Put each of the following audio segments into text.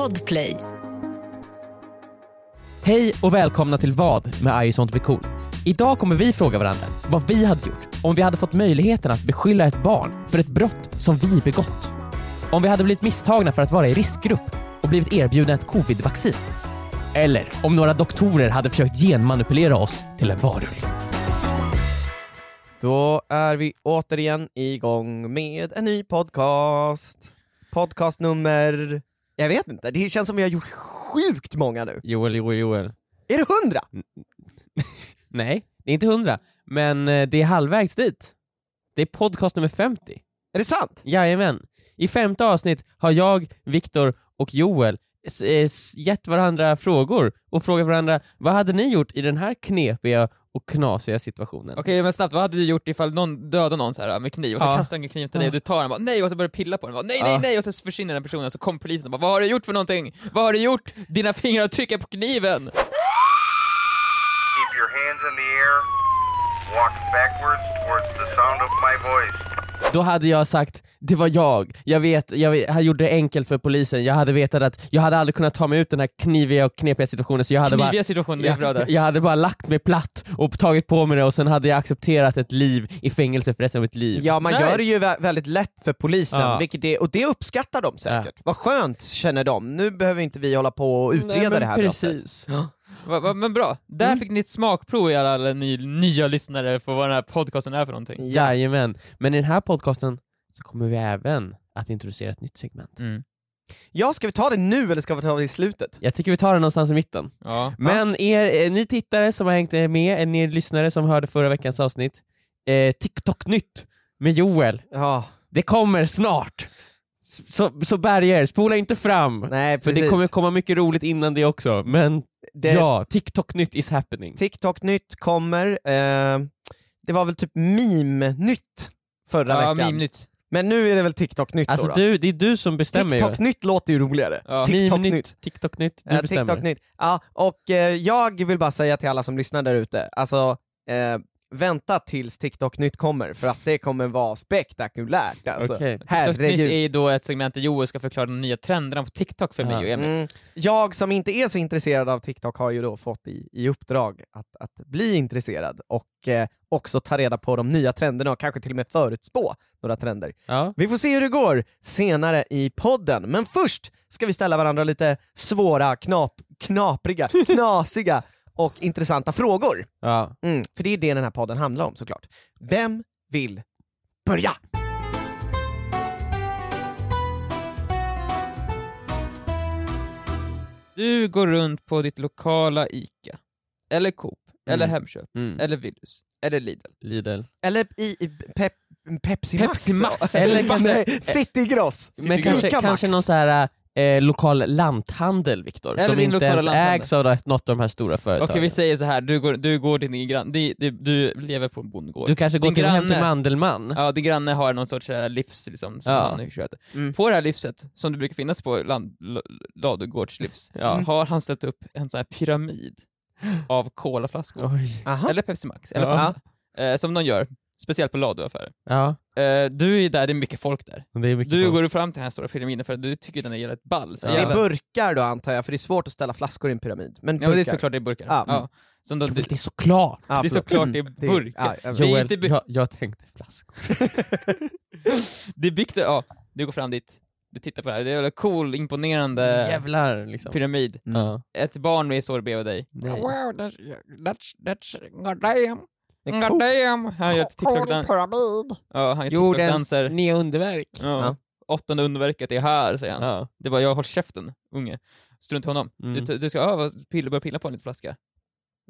Podplay. Hej och välkomna till Vad med I sånt blir cool. Idag kommer vi fråga varandra vad vi hade gjort om vi hade fått möjligheten att beskylla ett barn för ett brott som vi begått. Om vi hade blivit misstagna för att vara i riskgrupp och blivit erbjudna ett covidvaccin. Eller om några doktorer hade försökt genmanipulera oss till en varulv. Då är vi återigen igång med en ny podcast. Podcast nummer... Jag vet inte, det känns som vi har gjort sjukt många nu. Joel, Joel, Joel. Är det hundra? Nej, det är inte hundra, men eh, det är halvvägs dit. Det är podcast nummer 50. Är det sant? Jajamän. I femte avsnitt har jag, Viktor och Joel eh, gett varandra frågor och frågat varandra vad hade ni gjort i den här knepiga och knasiga situationen? Okej men snabbt, vad hade du gjort ifall någon dödade någon så här med kniv och så Ja. kastar en kniv till dig och du tar den och bara nej och så börjar du pilla på den och bara, nej nej Ja. nej och så försvinner den personen och så kommer polisen och bara vad har du gjort för någonting? Vad har du gjort? Dina fingrar trycker på kniven! Keep your hands in the air. Walk backwards towards the sound of my voice. Då hade jag sagt, det var jag, jag vet, jag, jag gjorde det enkelt för polisen, jag hade vetat att jag hade aldrig kunnat ta mig ut den här kniviga och knepiga situationen så jag hade Kniviga bara situationen, är bra där. jag, jag hade bara lagt mig platt och tagit på mig det och sen hade jag accepterat ett liv i fängelse för resten av mitt liv. Ja, man Nice. gör det ju vä- väldigt lätt för polisen, Ja. vilket det, och det uppskattar de säkert. Vad skönt känner de, nu behöver inte vi hålla på och utreda Nej, men det här brottet. precis. Va, men bra, där Mm. fick ni ett smakprov i alla, ny, nya lyssnare på vad den här podcasten är för någonting. Jajamän, men i den här podcasten så kommer vi även att introducera ett nytt segment. Mm. Ja, ska vi ta det nu eller ska vi ta det i slutet? Jag tycker vi tar det någonstans i mitten. Ja. Men er, eh, ni tittare som har hängt med, ni lyssnare som hörde förra veckans avsnitt, eh, TikTok-nytt med Joel, Ja, det kommer snart! Så, så bärga er, spola inte fram! nej För det kommer komma mycket roligt innan det också, men Det- ja, TikTok-nytt is happening. TikTok-nytt kommer, eh, det var väl typ meme-nytt förra Ja, veckan. meme-nytt. Men nu är det väl TikTok-nytt Alltså då, då? du, det är du som bestämmer ju. TikTok-nytt låter ju roligare. Ja. TikTok-nytt. TikTok-nytt, du bestämmer. TikTok-nytt. Ja, och eh, jag vill bara säga till alla som lyssnar där ute, alltså eh, vänta tills TikTok-nytt kommer, för att det kommer vara spektakulärt alltså. Okej. TikTok nytt är ju då ett segment där Joel ska förklara de nya trenderna på TikTok för mig Ja. och Emil. Mm. Jag som inte är så intresserad av TikTok har ju då fått i, i uppdrag att, att bli intresserad och eh, också ta reda på de nya trenderna och kanske till och med förutspå några trender. Ja. Vi får se hur det går senare i podden, men först ska vi ställa varandra lite svåra, knap, knapriga, knasiga och intressanta frågor. Ja. Mm, för det är det den här podden handlar om såklart. Vem vill börja? Du går runt på ditt lokala ICA, eller Coop, eller Mm. Hemköp, Mm. eller Willys, eller Lidl. Lidl. Eller i, i pep, Pepsi Max? Pepsi Max. Eller kanske- Nej, City Gross. Men kanske, Max. kanske någon så här eh, lokal lanthandel, Viktor, Eller som din inte ens lanthandel. ägs av något av de här stora företagen. Okej vi säger så här. du går, du går till din granne, du, du, du lever på en bondgård. Du kanske går Din till hem till granne- Mandelmann? Ja, din granne har någon sorts eh, livs liksom, som Ja. han sköter. Mm. På det här livset, som det brukar finnas på land, ladugårdslivs, Ja. har han ställt upp en sån här pyramid av. Aha. Eller Pepsi Max, eller Ja. Fanta. Eh, som de gör, speciellt på laduaffärer. Ja, Eh, du är där, det är mycket folk där. det är mycket Du folk. går fram till den här stora pyramiden för att du tycker den är jävligt ball. Så Ja. Det är burkar då antar jag, för det är svårt att ställa flaskor i en pyramid. Men Ja, det är såklart det är burkar. Ja. Ja. Som de, Jo, det, det är såklart! Ja, det är såklart det är Mm, burkar. ja, jag- Det är Joel, inte jag, jag tänkte flaskor. det är byggt, ja, du går fram dit, du tittar på det här, det är en cool, imponerande Jävlar liksom. pyramid. Mm. Ett barn är står bredvid dig. Nej. Wow, that's, that's, that's, goddamn, Det är cool. goddamn. Han gör TikTok-dans. pyramid. Ja, han gör TikTok-danser. nya underverk. Ja. Ja. Åttonde underverket är här, säger han. Ja. Det var jag håll käften, unge. Strunt i honom. Mm. Du, du ska öva, pilla, börja pilla på en liten flaska.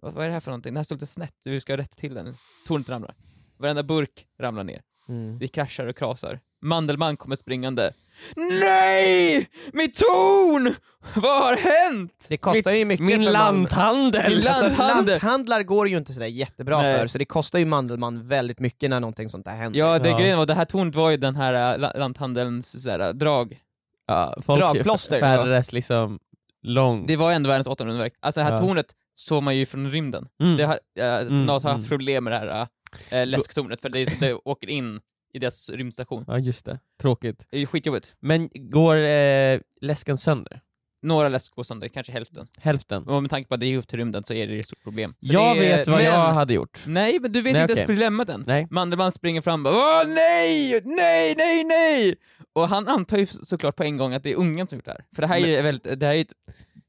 Vad, vad är det här för någonting? Den här står lite snett, du ska rätta till den. Tornet ramlar. Varenda burk ramlar ner. Mm. Det kraschar och krasar. Mandelmann kommer springande. Nej! Mitt torn! Vad har hänt? Det kostar ju mycket Min för lanthandel! Min Alltså, lanthandel. lanthandlar går ju inte sådär jättebra Nej. för, så det kostar ju Mandelmann väldigt mycket när någonting sånt där händer. Ja, det Ja. grejen var, det här tornet var ju den här äh, la- lanthandelns sådär, drag. Ja, folk Dragplåster, färdades liksom långt. Det var ändå världens åttonde underverk. Alltså det här Ja. tornet såg man ju från rymden. Mm. Det har, äh, Mm, har mm. haft problem med det här äh, läsktornet, för det, det åker in i deras rymdstation. Ja just det, tråkigt. Det är ju skitjobbigt. Men går eh, läsken sönder? Några läsk går sönder, kanske hälften. Hälften. Och med tanke på att det är upp till rymden så är det ett stort problem. Så jag är- vet vad men- jag hade gjort. Nej, men du vet Nej, inte okej. ens dilemmat än. Nej. Mandelmann springer fram och bara Åh nej, nej, nej, nej! Och han antar ju såklart på en gång att det är ungen som gjort det här. För det här är ju väldigt, det här är ett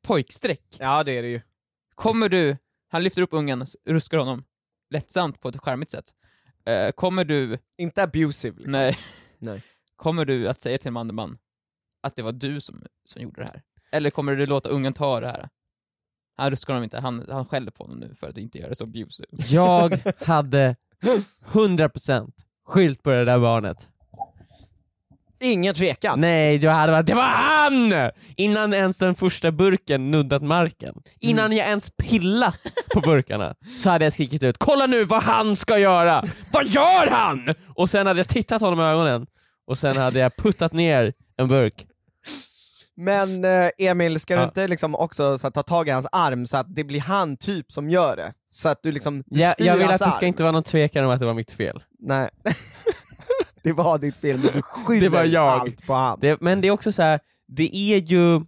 pojkstreck. Ja det är det ju. Kommer du, han lyfter upp ungen, ruskar honom, lättsamt på ett charmigt sätt. Eh, kommer du, Inte abusive liksom. nej, Nej. kommer du att säga till Mandelmann att det var du som, som gjorde det här? Eller kommer du låta ungen ta det här? Han ruskar honom inte, han, han skäller på honom nu för att inte göra det så abusive. Jag hade 100% skylt på det där barnet. Ingen tvekan. Nej, jag hade varit, det var han! Innan ens den första burken nuddat marken. Innan Mm. jag ens pillat på burkarna så hade jag skrikit ut “Kolla nu vad han ska göra! Vad gör han?” Och sen hade jag tittat honom i ögonen och sen hade jag puttat ner en burk. Men eh, Emil, ska du Ja. inte liksom också så att, ta tag i hans arm så att det blir han typ som gör det? Så att du liksom du Jag, styr jag vill hans att det ska arm. inte vara någon tvekan om att det var mitt fel. Nej. det var ditt fel, men du skyller Det var jag. allt på han. Det, men det är också så här, det är ju...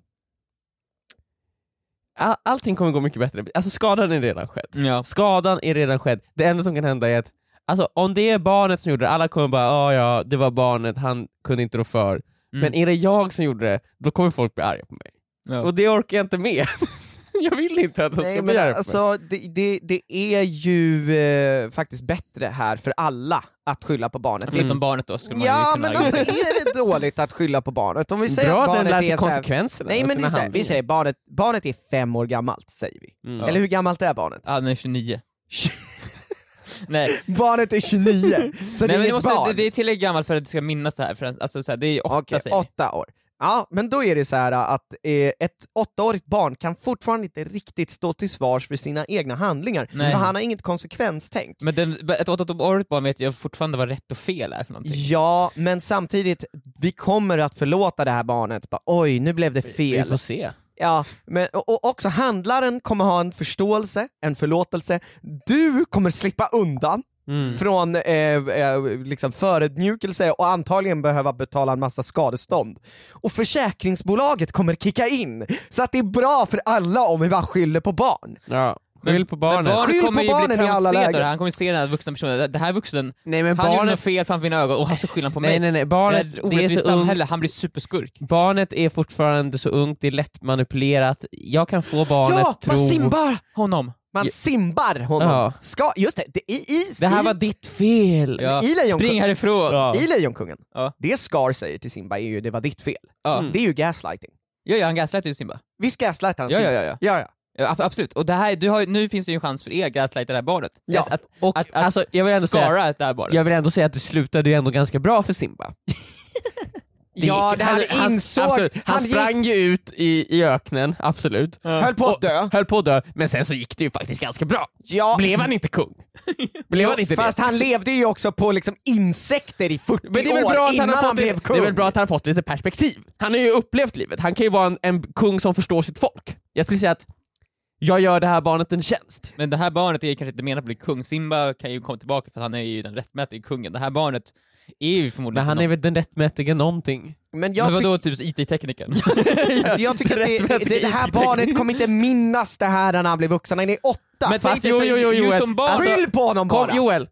All, allting kommer gå mycket bättre. Alltså skadan är redan skedd. Ja. Skadan är redan skedd. Det enda som kan hända är att, alltså om det är barnet som gjorde det, alla kommer bara ja ja, det var barnet, han kunde inte rå för. Mm. Men är det jag som gjorde det, då kommer folk bli arga på mig. Ja. Och det orkar jag inte med. jag vill inte att de Nej ska men bli mig. alltså, det, det, det är ju eh, faktiskt bättre här för alla att skylla på barnet. Det- Förutom barnet då, skulle man Ja men alltså är det dåligt att skylla på barnet? Om vi säger Bra att att den barnet lär sig är här, konsekvenserna Nej men vi säger, vi säger barnet, barnet är fem år gammalt, säger vi. Mm. Eller hur gammalt är barnet? Ja, den är 29. Nej, Barnet är 29, så det Nej är men det, inget måste, barn. det, det är tillräckligt gammalt för att det ska minnas det här, för att, alltså, så här, det är åtta vi. åtta år. Ja, men då är det så här att eh, ett åttaårigt barn kan fortfarande inte riktigt stå till svars för sina egna handlingar, Nej. för han har inget konsekvenstänk. Men den, ett åttaårigt barn vet ju fortfarande vad rätt och fel är för någonting. Ja, men samtidigt, vi kommer att förlåta det här barnet. Bara, Oj, nu blev det Vi fel. får se. Ja, men, och också handlaren kommer ha en förståelse, en förlåtelse. Du kommer slippa undan Mm. från eh, eh, liksom förödmjukelse och antagligen behöva betala en massa skadestånd. Och försäkringsbolaget kommer kicka in, så att det är bra för alla om vi bara skyller på barn. Ja. Skyll på barnet. Men barnet Skyll på kommer ju barnen bli i alla traumatiserad av lägen. det här. han kommer se den här vuxna personen, det- det här vuxen, Nej men han gjorde något barnet, fel framför mina ögon och så skyller han på mig. nej nej nej, det barnet, är ett det är orättvist så ungt, samhälle, han blir superskurk. barnet är fortfarande så ungt, det är lätt manipulerat, jag kan få barnet ja, tro... man simbar honom! Man simbar honom. Ja. Ska, just det, det i, i, Det här i, var ditt fel! Ja. I Spring härifrån! Ja. i Lejonkungen, Ja. det Scar säger till Simba är ju det var ditt fel. Ja. Mm. Det är ju gaslighting. Ja, ja, han gaslightar ju Simba. Visst gaslightar han Ja, Simba? ja, ja, ja. ja, ja. ja ab- absolut. Och det här, du har, nu finns det ju en chans för er att gaslighta det här barnet. Ja. Att, att, Och att, att alltså, jag vill ändå säga, det här barnet. jag vill ändå säga att det slutade ju ändå ganska bra för Simba. Ja, gick- det här han, insåg- absolut, han, han gick- sprang ju ut i, i öknen, absolut. Höll på att dö. Höll på att dö, men sen så gick det ju faktiskt ganska bra. Ja. Blev han inte kung? Blev han inte Fast det? han levde ju också på liksom insekter i 40 Men det är väl år bra att innan han har fått blev lite, kung. det är väl bra att han har fått lite perspektiv. Han har ju upplevt livet, han kan ju vara en, en kung som förstår sitt folk. Jag skulle säga att jag gör det här barnet en tjänst. Men det här barnet är kanske inte menat att bli kung. Simba kan ju komma tillbaka för han är ju den rättmätige kungen. Det här barnet är ju förmodligen Men han är väl den rättmätige någonting. Men jag, Men vadå, typ IT-teknikern? alltså, jag tycker att det, det, det här barnet kommer inte minnas det här när han blir vuxen, han är åtta. Men Fast jo, jo, jo, ju Joel. som barn, Alltså, Skyll på honom Kom, bara! Joel,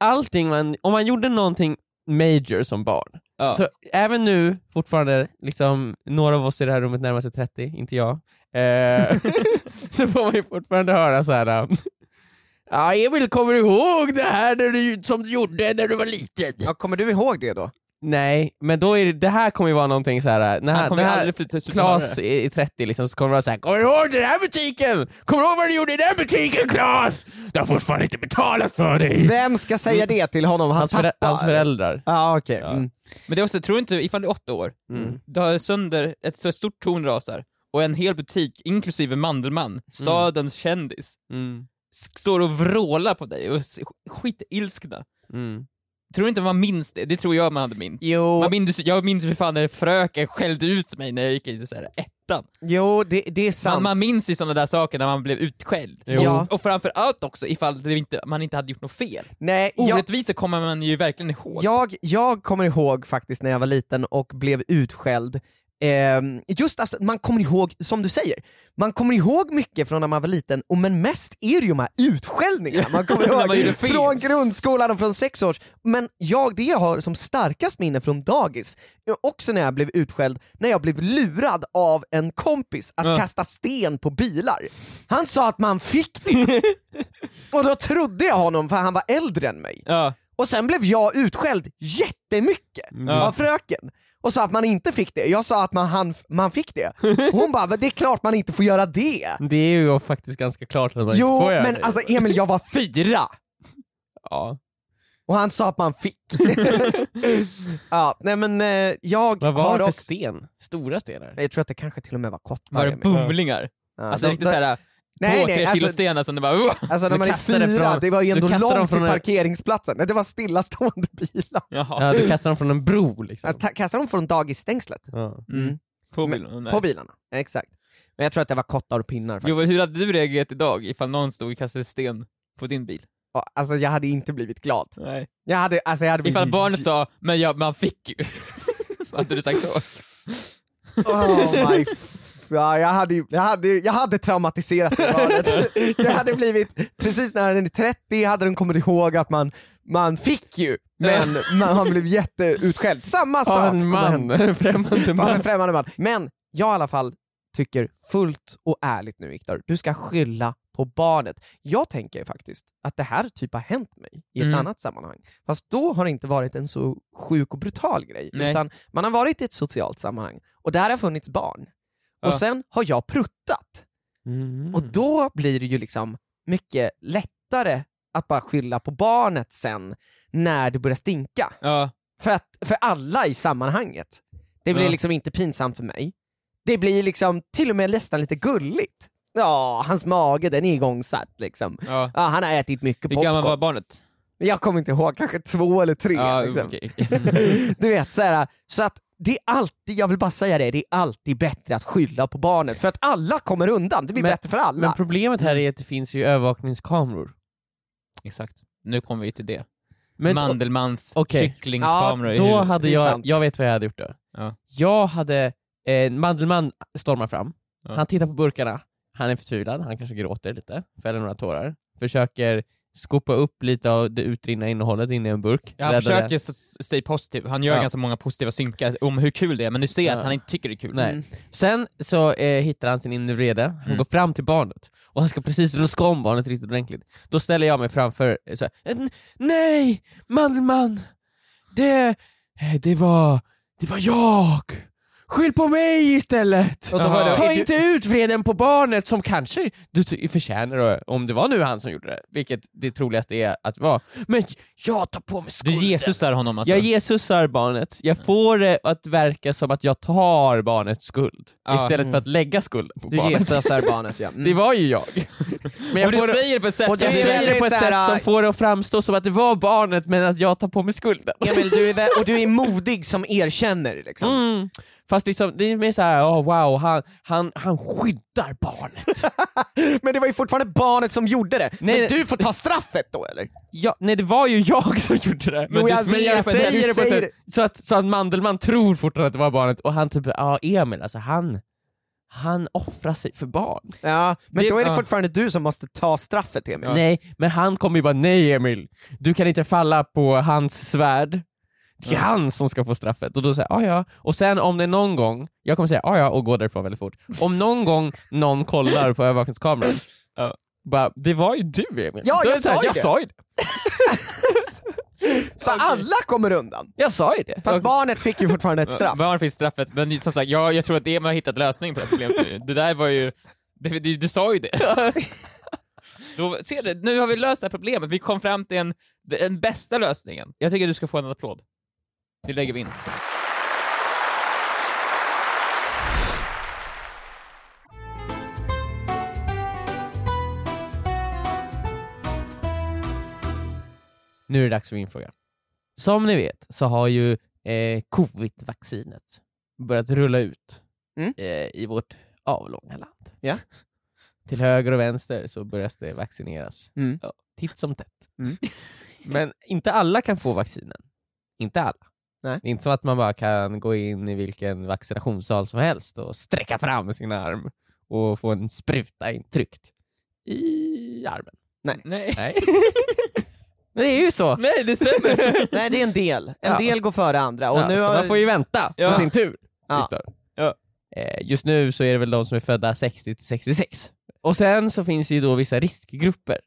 allting man, om man gjorde någonting major som barn, Ja. så även nu, fortfarande, liksom, några av oss i det här rummet närmar sig 30, inte jag, eh, så får man ju fortfarande höra så här. Ja Emil, kommer du ihåg det här när du, som du gjorde när du var liten? Ja, kommer du ihåg det då? Nej, men då är det, det här kommer ju vara någonting så här. när Han kommer när aldrig flytta Klas är 30 liksom, så kommer det vara såhär Kommer du ihåg den här butiken? Kommer du ihåg vad du gjorde i den butiken Klas? Du har fortfarande inte betalat för dig! Vem ska säga det till honom? Hans, Hans, förä- pappa? hans föräldrar. Ja, okej. Ja. Mm. Men det är också, tror inte, ifall det är åtta år, Mm. du har sönder, ett så stort torn rasar, och en hel butik, inklusive Mandelmann, stadens kändis, Mm. Står och vrålar på dig och är skitilskna. Mm. Tror du inte man minns det? Det tror jag man hade minst. Jo, Man minns, jag minns för fan när fröken skällde ut mig när jag gick i så här, ettan. jo det, det är sant. Man, man minns ju sådana där saker när man blev utskälld. Ja. Och framförallt också ifall det inte, man inte hade gjort något fel. Nej, jag, Orättvisor kommer man ju verkligen ihåg. jag, jag kommer ihåg faktiskt när jag var liten och blev utskälld ehm, just alltså, man kommer ihåg, som du säger, man kommer ihåg mycket från när man var liten, och men mest är det ju de här utskällningarna man kommer man ihåg fel. från grundskolan och från sex års. Men jag, det jag har som starkast minne från dagis, också när jag blev utskälld, när jag blev lurad av en kompis att Ja. kasta sten på bilar. Han sa att man fick det, och då trodde jag honom för han var äldre än mig. Ja. Och sen blev jag utskälld jättemycket Ja. av fröken och sa att man inte fick det. Jag sa att man, han, man fick det. Och hon bara, "Men det är klart man inte får göra det. Det är ju faktiskt ganska klart att man Jo, inte får göra men det. alltså Emil, jag var fyra ja. och han sa att man fick. ja, nej men eh, jag Vad var har det för också... sten? Stora stenar? Jag tror att det kanske till och med var kottar. Var det Emil. bumlingar? Ja, Alltså de- riktigt de- såhär, Nej, två, nej, tre alltså- kilo stenar som det bara uh! Alltså när Du man är kastade fyra, från- det var ju ändå kastade dem långt till en- parkeringsplatsen. Nej, Det var stillastående bilar. Jaha. Ja, du kastar dem från en bro liksom. Alltså, ta- kastade de från dagisstängslet? Ja. Mm. På Men- bilen? Nej. På bilarna, exakt. Men jag tror att det var kottar och pinnar faktiskt. Jo, men hur hade du reagerat idag ifall någon stod och kastade sten på din bil? Ja, Alltså jag hade inte blivit glad. Nej. Jag hade, alltså jag hade blivit... Ifall barnet sa 'men ja, man fick ju' Vad hade du sagt då? Oh my... Ja, jag, hade, jag, hade, jag hade traumatiserat det barnet. Det hade blivit, precis när den är 30 hade den kommit ihåg att man, man fick ju, men man, han blev jätteutskälld. Samma Av sak en kommer man, en främmande Av en man. främmande man. Men jag i alla fall tycker fullt och ärligt nu Viktor, du ska skylla på barnet. Jag tänker faktiskt att det här typ har hänt mig i ett Mm. annat sammanhang. Fast då har det inte varit en så sjuk och brutal grej, Nej. utan man har varit i ett socialt sammanhang och där har funnits barn. Och Ja. sen har jag pruttat. Mm. Och då blir det ju liksom mycket lättare att bara skylla på barnet sen när det börjar stinka. Ja, För, att, för alla i sammanhanget. Det blir Ja. liksom inte pinsamt för mig. Det blir liksom till och med nästan lite gulligt. Ja, hans mage den är igångsatt liksom. ja. Ja, han har ätit mycket Hur gammal var popcorn. barnet? Jag kommer inte ihåg, kanske två eller tre. Liksom. okej. Du vet, så, här, så att det är alltid, jag vill bara säga det, det är alltid bättre att skylla på barnet för att alla kommer undan, det blir Men- bättre för alla. Men problemet här är att det finns ju övervakningskameror. Exakt. Nu kommer vi till det. Men, Mandelmans okej. kycklingskameror i då hade jag, jag vet vad jag hade gjort då. Ja. Jag hade, eh, Mandelmann stormar fram, Ja. han tittar på burkarna, han är förtvivlad, han kanske gråter lite, fäller några tårar, försöker skopa upp lite av det utrinna innehållet in i en burk. Ja, han försöker det. st- stay positiv, han gör Ja. ganska många positiva synkar om hur kul det är, men du ser att Ja. han inte tycker det är kul. Nej. Mm. Sen så eh, hittar han sin inre vrede, han Mm. går fram till barnet och han ska precis ruska om barnet riktigt ordentligt. Då ställer jag mig framför, eh, så här, "N- nej, Mandelmann, det, eh, det var, det var jag. Skyll på mig istället! Det- Ta du- inte ut vreden på barnet som kanske du förtjänar, om det var nu han som gjorde det, vilket det troligaste är att det var. Men jag tar på mig Du skulden! Jesusar honom alltså? Jag Jesusar barnet, jag får det att verka som att jag tar barnets skuld, Ja. istället för att lägga skulden på Du barnet. Jesusar barnet ja. Mm. Det var ju jag. Men jag, och du säger det på ett sätt som säger det på ett sätt som får det att framstå som att det var barnet, men att jag tar på mig skulden. Emil, du är, och du är modig som erkänner liksom. Mm. Fast liksom, det är mer såhär, oh, wow, han, han, han skyddar barnet. Men det var ju fortfarande barnet som gjorde det. Nej, men du får ta straffet då eller? ja, nej det var ju jag som gjorde det. Jo, du, jag men jag vet, säger du det på säger så att, så att Mandelmann tror fortfarande att det var barnet, och han typ, ja Emil, alltså han, han offrar sig för barn. Ja, men Det- då är det fortfarande du som måste ta straffet Emil. Nej, men han kommer ju bara nej Emil, du kan inte falla på hans svärd. Det är han som ska få straffet. Och då säger jag ja ja, och sen om det är någon gång, jag kommer säga ja ja och gå därifrån väldigt fort. Om någon gång någon kollar på övervakningskameran, bara det var ju du Emil. Ja, jag här, sa ju jag det. sa ju det. Så alla kommer undan. Jag sa ju det. Fast barnet fick ju fortfarande ett straff. Barn finns straffet, men som sagt, jag, jag tror att Emil har hittat lösning på det här problemet nu. Det där var ju, det, du, du sa ju det. Då, ser du, nu har vi löst det här problemet, vi kom fram till en, den bästa lösningen. Jag tycker du ska få en applåd. Det lägger vi in. Nu är det dags för min fråga. Som ni vet så har ju eh, covid-vaccinet börjat rulla ut Mm. eh, i vårt avlånga land. Ja. Till höger och vänster så börjar det vaccineras. Mm. Ja, titt som tätt. Mm. Men inte alla kan få vaccinen. Inte alla. Nej. Det är inte så att man bara kan gå in i vilken vaccinationssal som helst och sträcka fram sin arm och få en spruta intryckt i armen. Nej. Nej. Men det är ju så. Nej, det stämmer. Nej det är en del, en Ja. del går före andra. Och ja, nu så har... man får ju vänta Ja. på sin tur, Ja. Ja. Eh, Just nu så är det väl de som är födda 60 till 66. Och sen så finns det ju då vissa riskgrupper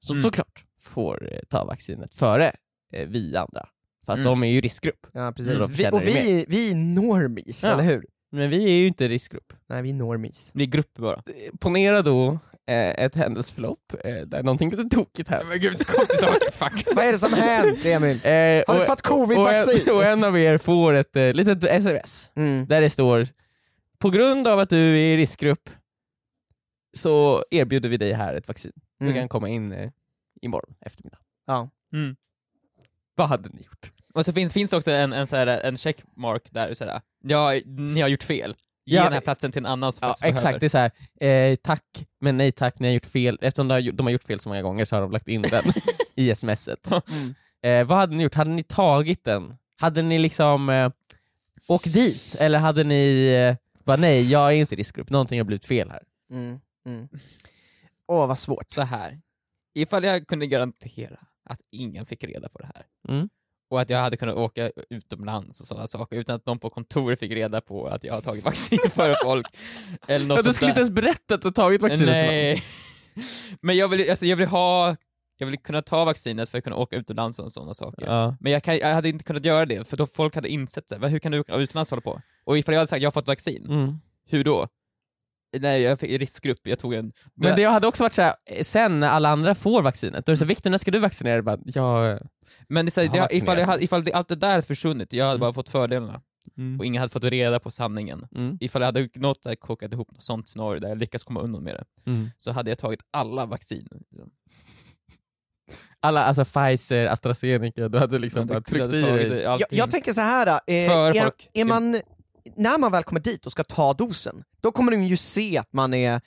som Mm. såklart får eh, ta vaccinet före eh, vi andra. För att Mm. de är ju riskgrupp. Ja Mm, precis. då Vi, förtjänar och det vi, vi är normies, Ja. eller hur? Men vi är ju inte riskgrupp. Nej vi är normies. Det är grupp bara. Ponera då eh, ett händelseförlopp eh, där någonting lite tokigt här. Men gud, så kom till saker, fuck. Vad är det som hänt Emil? Eh, Har du och- fått covid-vaccin? Och, en- och en av er får ett eh, litet sms Mm. där det står På grund av att du är i riskgrupp så erbjuder vi dig här ett vaccin. Du Mm. kan komma in eh, imorgon eftermiddag. Ja. Mm. Vad hade ni gjort? Och så finns, finns det också en, en, så här, en checkmark där, så här, ja, ni har gjort fel. Ge Ja, den här platsen till en annan som Ja, faktiskt exakt, behöver. det är så här, eh, tack men nej tack, ni har gjort fel. Eftersom de har, gjort- de har gjort fel så många gånger så har de lagt in den i smset. Mm. Eh, vad hade ni gjort? Hade ni tagit den? Hade ni liksom eh, åkt dit? Eller hade ni eh, bara nej, jag är inte i riskgrupp, någonting har blivit fel här. Mm. Mm. Åh vad svårt. Så här. ifall jag kunde garantera att ingen fick reda på det här, Mm. Och att jag hade kunnat åka utomlands och sådana saker utan att någon på kontoret fick reda på att jag har tagit vaccin före folk, eller något Ja, du skulle inte ens berätta att du tagit vaccinet. Nej. Men jag vill, alltså, jag vill ha, jag vill kunna ta vaccinet för att kunna åka utomlands och sådana saker. Ja. Men jag, kan, jag hade inte kunnat göra det, för då folk hade insett så här, hur kan du åka utomlands och hålla på? Och ifall jag hade sagt jag har fått vaccin, Mm. hur då? Nej, jag fick riskgrupp, jag tog en... Men det hade också varit såhär, eh, sen när alla andra får vaccinet, då är det såhär, Viktor när ska du vaccinera dig? Bara, ja, Men det, är så här, Jag ifall, jag ifall det, allt det där hade försvunnit, jag hade Mm. bara fått fördelarna, mm. och ingen hade fått reda på sanningen. Mm. Ifall jag hade något där kokat ihop något sånt scenario där jag lyckas komma undan med det, Mm. så hade jag tagit alla vaccin. liksom. Alla, alltså Pfizer, AstraZeneca, du hade liksom Jag bara tryckt i dig. det, Jag, jag tänker så här. eh, är, är man, när man väl kommer dit och ska ta dosen, då kommer de ju se att man är,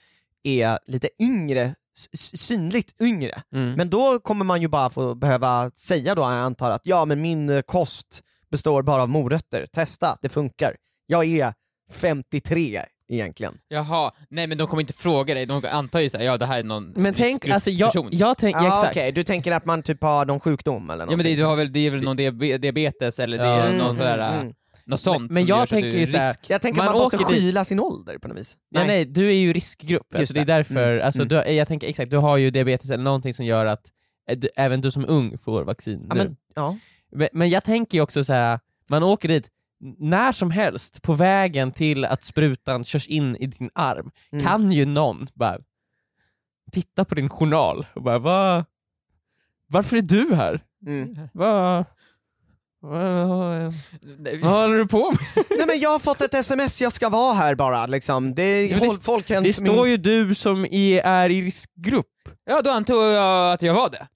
är lite yngre, synligt yngre. Mm. Men då kommer man ju bara få behöva säga då, jag antar att ja men min eh, kost består bara av morötter, testa, det funkar. Jag är 53 egentligen. Jaha, nej men de kommer inte fråga dig, de antar ju såhär, ja det här är någon Men tänk, alltså jag, jag tänk, Ja, exakt. okej, du tänker att man typ har någon sjukdom eller Ja men det, du har väl, det är väl någon diabe- diabetes eller det är Mm, någon sådär, mm. Något sånt men som jag att tänker är så här- risk. Jag tänker Man att man måste åker dit- skyla sin ålder på något vis. Nej. nej, du är ju riskgrupp, alltså, det är det. därför, Mm, alltså, mm. Du, jag tänker exakt, du har ju diabetes eller någonting som gör att eh, du, även du som ung får vaccin Ja, nu. men, ja. Men, men jag tänker ju också så här, man åker dit när som helst på vägen till att sprutan körs in i din arm, Mm. kan ju någon bara titta på din journal och bara Va? Varför är du här? Mm. Va? Va? Vad håller du på med? Nej men jag har fått ett sms, jag ska vara här bara liksom. Det är det- folkhälso- Det står ju du som är, är i riskgrupp. Ja då antog jag att jag var det.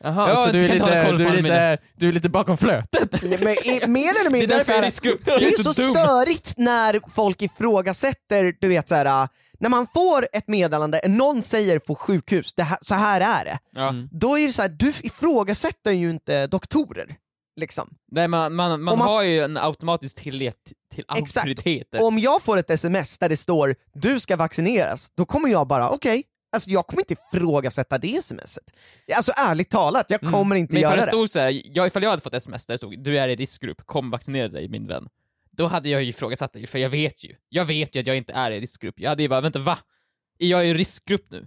Jaha, Ja, så du är, lite, du, är lite, du är lite bakom flötet? Nej, men, i, mer eller Det är mindre så är här, riskgrupp. det är så dum. störigt när folk ifrågasätter, du vet så här, när man får ett meddelande, någon säger på sjukhus, det här, så här är det. Ja. Mm. Då är det så här, du ifrågasätter ju inte doktorer. Liksom. Nej, man, man, man, man- har ju en automatisk tillit till Exakt. auktoriteter. Om jag får ett sms där det står du ska vaccineras, då kommer jag bara okej, alltså jag kommer inte ifrågasätta det smset. Alltså ärligt talat, jag kommer inte Men göra det det. stod såhär, jag, ifall jag hade fått sms där det stod du är i riskgrupp, kom vaccinera dig min vän. Då hade jag ju ifrågasatt det, för jag vet ju. Jag vet ju att jag inte är i riskgrupp. Jag hade ju bara, vänta va? Är jag i riskgrupp nu?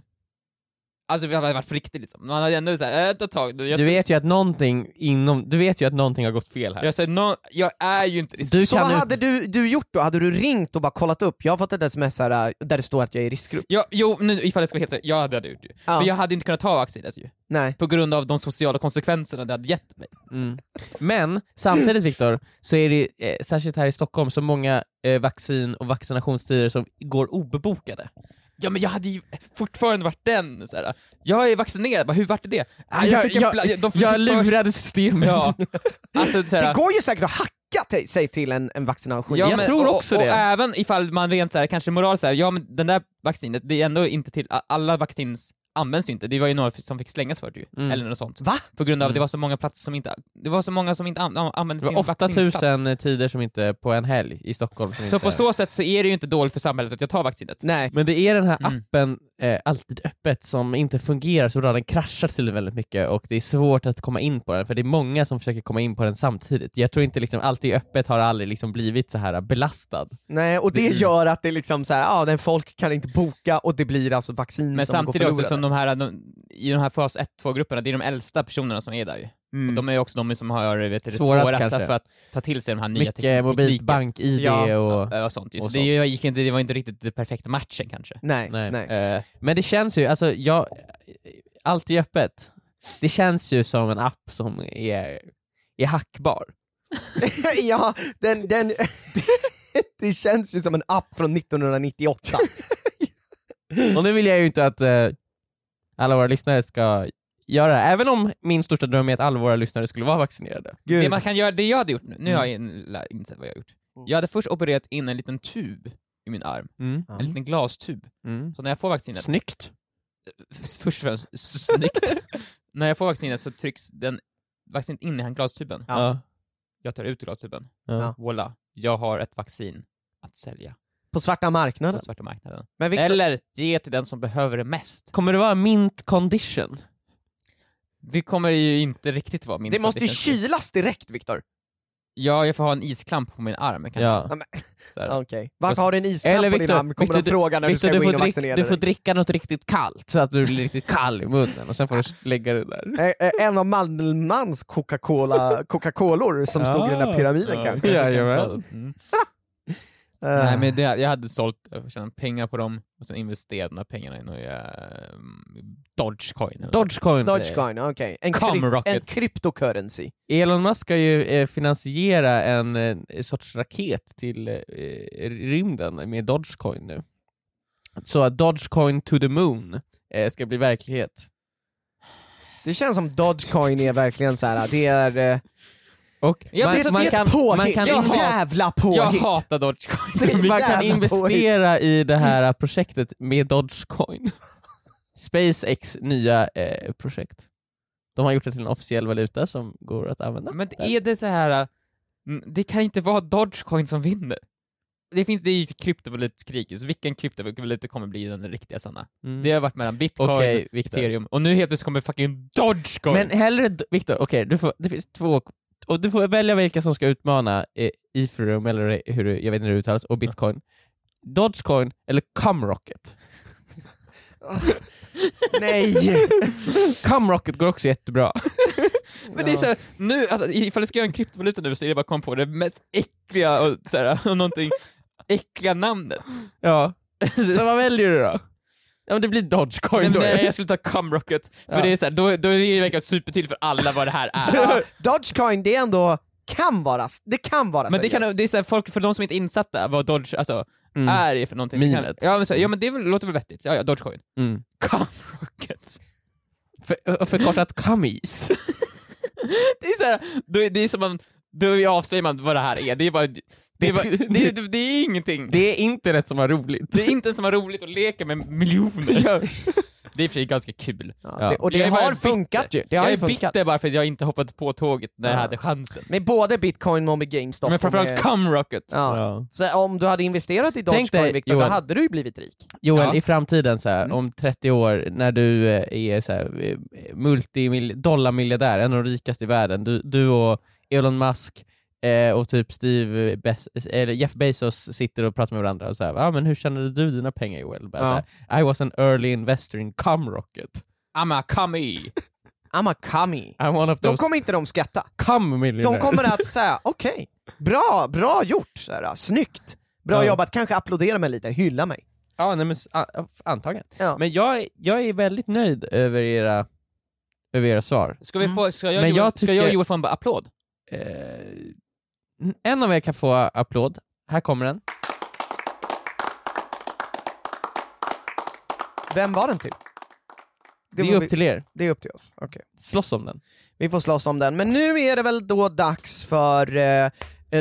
Alltså vi hade varit på riktigt liksom. Man hade ändå såhär, ett tag. Jag, Du tror- vet ju att någonting inom, du vet ju att någonting har gått fel här. jag, säger, no, jag är ju inte i riskgrupp. Du Så vad ju- hade du, du gjort då? Hade du ringt och bara kollat upp? Jag har fått ett sms här äh, där det står att jag är i riskgrupp. Ja, jo, nu, ifall jag ska vara helt säker, jag hade gjort det. Ja. För jag hade inte kunnat ta vaccinet ju. Nej. På grund av de sociala konsekvenserna det hade gett mig. Mm. Men samtidigt Viktor, så är det, eh, särskilt här i Stockholm, så många eh, vaccin och vaccinationstider som går obebokade. Ja men jag hade ju fortfarande varit den, så här. jag är vaccinerad, bara, hur vart det? Ah, jag, fick en jag, pla- de fick jag lurade systemet. Ja. Alltså, så här, Det går ju säkert att hacka sig till en, en vaccination. ja, jag men, tror också och, det. Och även ifall man rent så här, kanske moral så här, ja men den där vaccinet, det är ändå inte till alla vaccins används ju inte, det var ju några som fick slängas för det ju, Mm. eller något sånt. Va? På grund av att Mm. det var så många platser som inte, det var så många som inte an, använde Det sin var vaccinsplats. 8000 tider som inte på en helg i Stockholm. Så inte... på så sätt så är det ju inte dåligt för samhället att jag tar vaccinet. Nej. Men det är den här Mm. appen eh, Alltid öppet som inte fungerar så bra, den kraschar tydligen väldigt mycket och det är svårt att komma in på den för det är många som försöker komma in på den samtidigt. Jag tror inte liksom Alltid öppet har aldrig liksom blivit så här belastad. Nej, och det Mm. gör att det liksom så här, ja, den folk kan inte boka och det blir alltså vaccin Men som går samtidigt också förlorade. som de här, de, i de här fas 1-2-grupperna, det är de äldsta personerna som är där ju. Mm. Och de är ju också de som har vet det Svårast svårast kanske. för att ta till sig de här nya Mycket teknik- mobilt bank-id Ja. och... Ja, och sånt ju. Så och det, är ju- gick inte, det var inte riktigt den perfekta matchen kanske. Nej, Nej. nej. Eh, Men det känns ju, alltså jag... Alltid öppet. Det känns ju som en app som är, är hackbar. ja, den, den, det känns ju som en app från 1998. Och nu vill jag ju inte att eh, alla våra lyssnare ska göra det, även om min största dröm är att alla våra lyssnare skulle vara vaccinerade. Gud. det man kan göra, det jag hade gjort nu, nu har jag Mm. insett vad jag har gjort. Jag hade först opererat in en liten tub i min arm, Mm. En liten glastub. Mm. Så när jag får vaccinet, Snyggt. först och främst, snyggt. när jag får vaccinet så trycks den vaccinet in i den glastuben. Ja. Jag tar ut glastuben. Ja. Voila, jag har ett vaccin att sälja På svarta på marknaden. svarta marknaden. Men Victor, Eller ge till den som behöver det mest. Kommer det vara mint condition? Det kommer ju inte riktigt vara min det måste ju condition. kylas direkt Viktor. Ja, jag får ha en isklamp på min arm kanske. Ja. Okej. Varför har du en isklamp Eller på din Victor, arm? Kommer Victor, de fråga när du Victor, ska gå får in och drick, vaccinera du får dricka något riktigt kallt så att du blir riktigt kall i munnen och sen får du lägga det där. En av Mandelmans Coca-Cola, Coca-Color som stod i den där pyramiden kanske? Jajamän. Mm. Eh, Nej men det, jag hade sålt, tjänat pengar på dem och sen investerat de här pengarna i några uh, Dogecoin. Dogecoin. Dogecoin, okej. En, Com kryp- en cryptocurrency. Elon Musk ska ju eh, finansiera en eh, sorts raket till eh, rymden med Dogecoin nu. Så att Dogecoin to the moon eh, ska bli verklighet. Det känns som Dogecoin är verkligen så här. det är... Och man, det man, det kan, ett påhitt, man kan, investera- jävla Jag påhitt! hatar Dogecoin. Man kan investera i det här projektet med Dogecoin. SpaceX nya eh, projekt. De har gjort det till en officiell valuta som går att använda. Men är det så här mm, det kan inte vara Dogecoin som vinner. Det finns, det är ju kryptovalutkrig, så vilken kryptovaluta kommer bli den riktiga sanna? Mm. Det har varit mellan bitcoin, Okej, Victor. ethereum, och nu helt plötsligt kommer fucking Dogecoin! Men hellre, Viktor, okej, du får- det finns två, och du får välja vilka som ska utmana eh, Ethereum, eller hur jag vet inte hur det uttalas, och bitcoin. Dogecoin eller Cumrocket? Nej! Cumrocket går också jättebra. Men det är såhär, nu, alltså, ifall jag ska göra en kryptovaluta nu så är det bara att komma på det mest äckliga och, såhär, och någonting äckliga namnet. Ja. Så vad väljer du då? Ja men det blir Dogecoin då. nej, jag skulle ta Cumrocket, för Ja. det är såhär, då, då är det verkligen supertydligt för alla vad det här är. Ja, Dogecoin, det är ändå, kan vara, det kan vara Men det, kan, seriöst. det är såhär, folk, för de som inte är insatta vad Dodge alltså, Mm. är för någonting. så kan-. Ja men, så, ja, men det är väl- låter väl vettigt, ja, ja, Dogecoin. Mm. Cumrocket. För, förkortat Cummies. Det är såhär, då är- det är som man, då avslöjar man vad det här är, det är bara, det är, bara, det, är, det är ingenting. Det är internet som var roligt. Det är inte ens som var roligt att leka med miljoner. Det är i och för sig ganska kul. Ja, Ja. det, och det Jag har funkat ju. Det har jag är funkat. bitter bara för att jag inte hoppat på tåget när jag Ja. hade chansen. Med både bitcoin och med GameStop. Men framförallt med, Cumrocket. ja. Så om du hade investerat i Dogecoin Victor, då hade du ju blivit rik. Joel, Ja. i framtiden så här, Mm. om 30 år, när du eh, är så här, eh, multidollarmiljardär, en av de rikaste i världen, du, du och Elon Musk eh, och typ Steve Bes- eller Jeff Bezos sitter och pratar med varandra och här, ah, men hur tjänade du dina pengar Joel? Bara Ja. så här, I was an early investor in Cumrocket. I'm a commie. I'm a commie. I'm one of Då those kommer inte de skatta. cum millionaires. De kommer att säga, okej, bra, bra gjort, så här, snyggt. Bra Ja. jobbat, kanske applådera mig lite, hylla mig. Ja, nej, men, antagligen. Ja. Men jag, är- jag är väldigt nöjd över era, över era svar. Ska, vi få, ska jag, Men Joel, jag ska jag och Joel få en applåd? Eh, en av er kan få applåd. Här kommer den. Vem var den till? Det, får är upp vi- till er. det är upp till oss. Okej. Slåss om den. Vi får slåss om den, men nu är det väl då dags för eh, eh,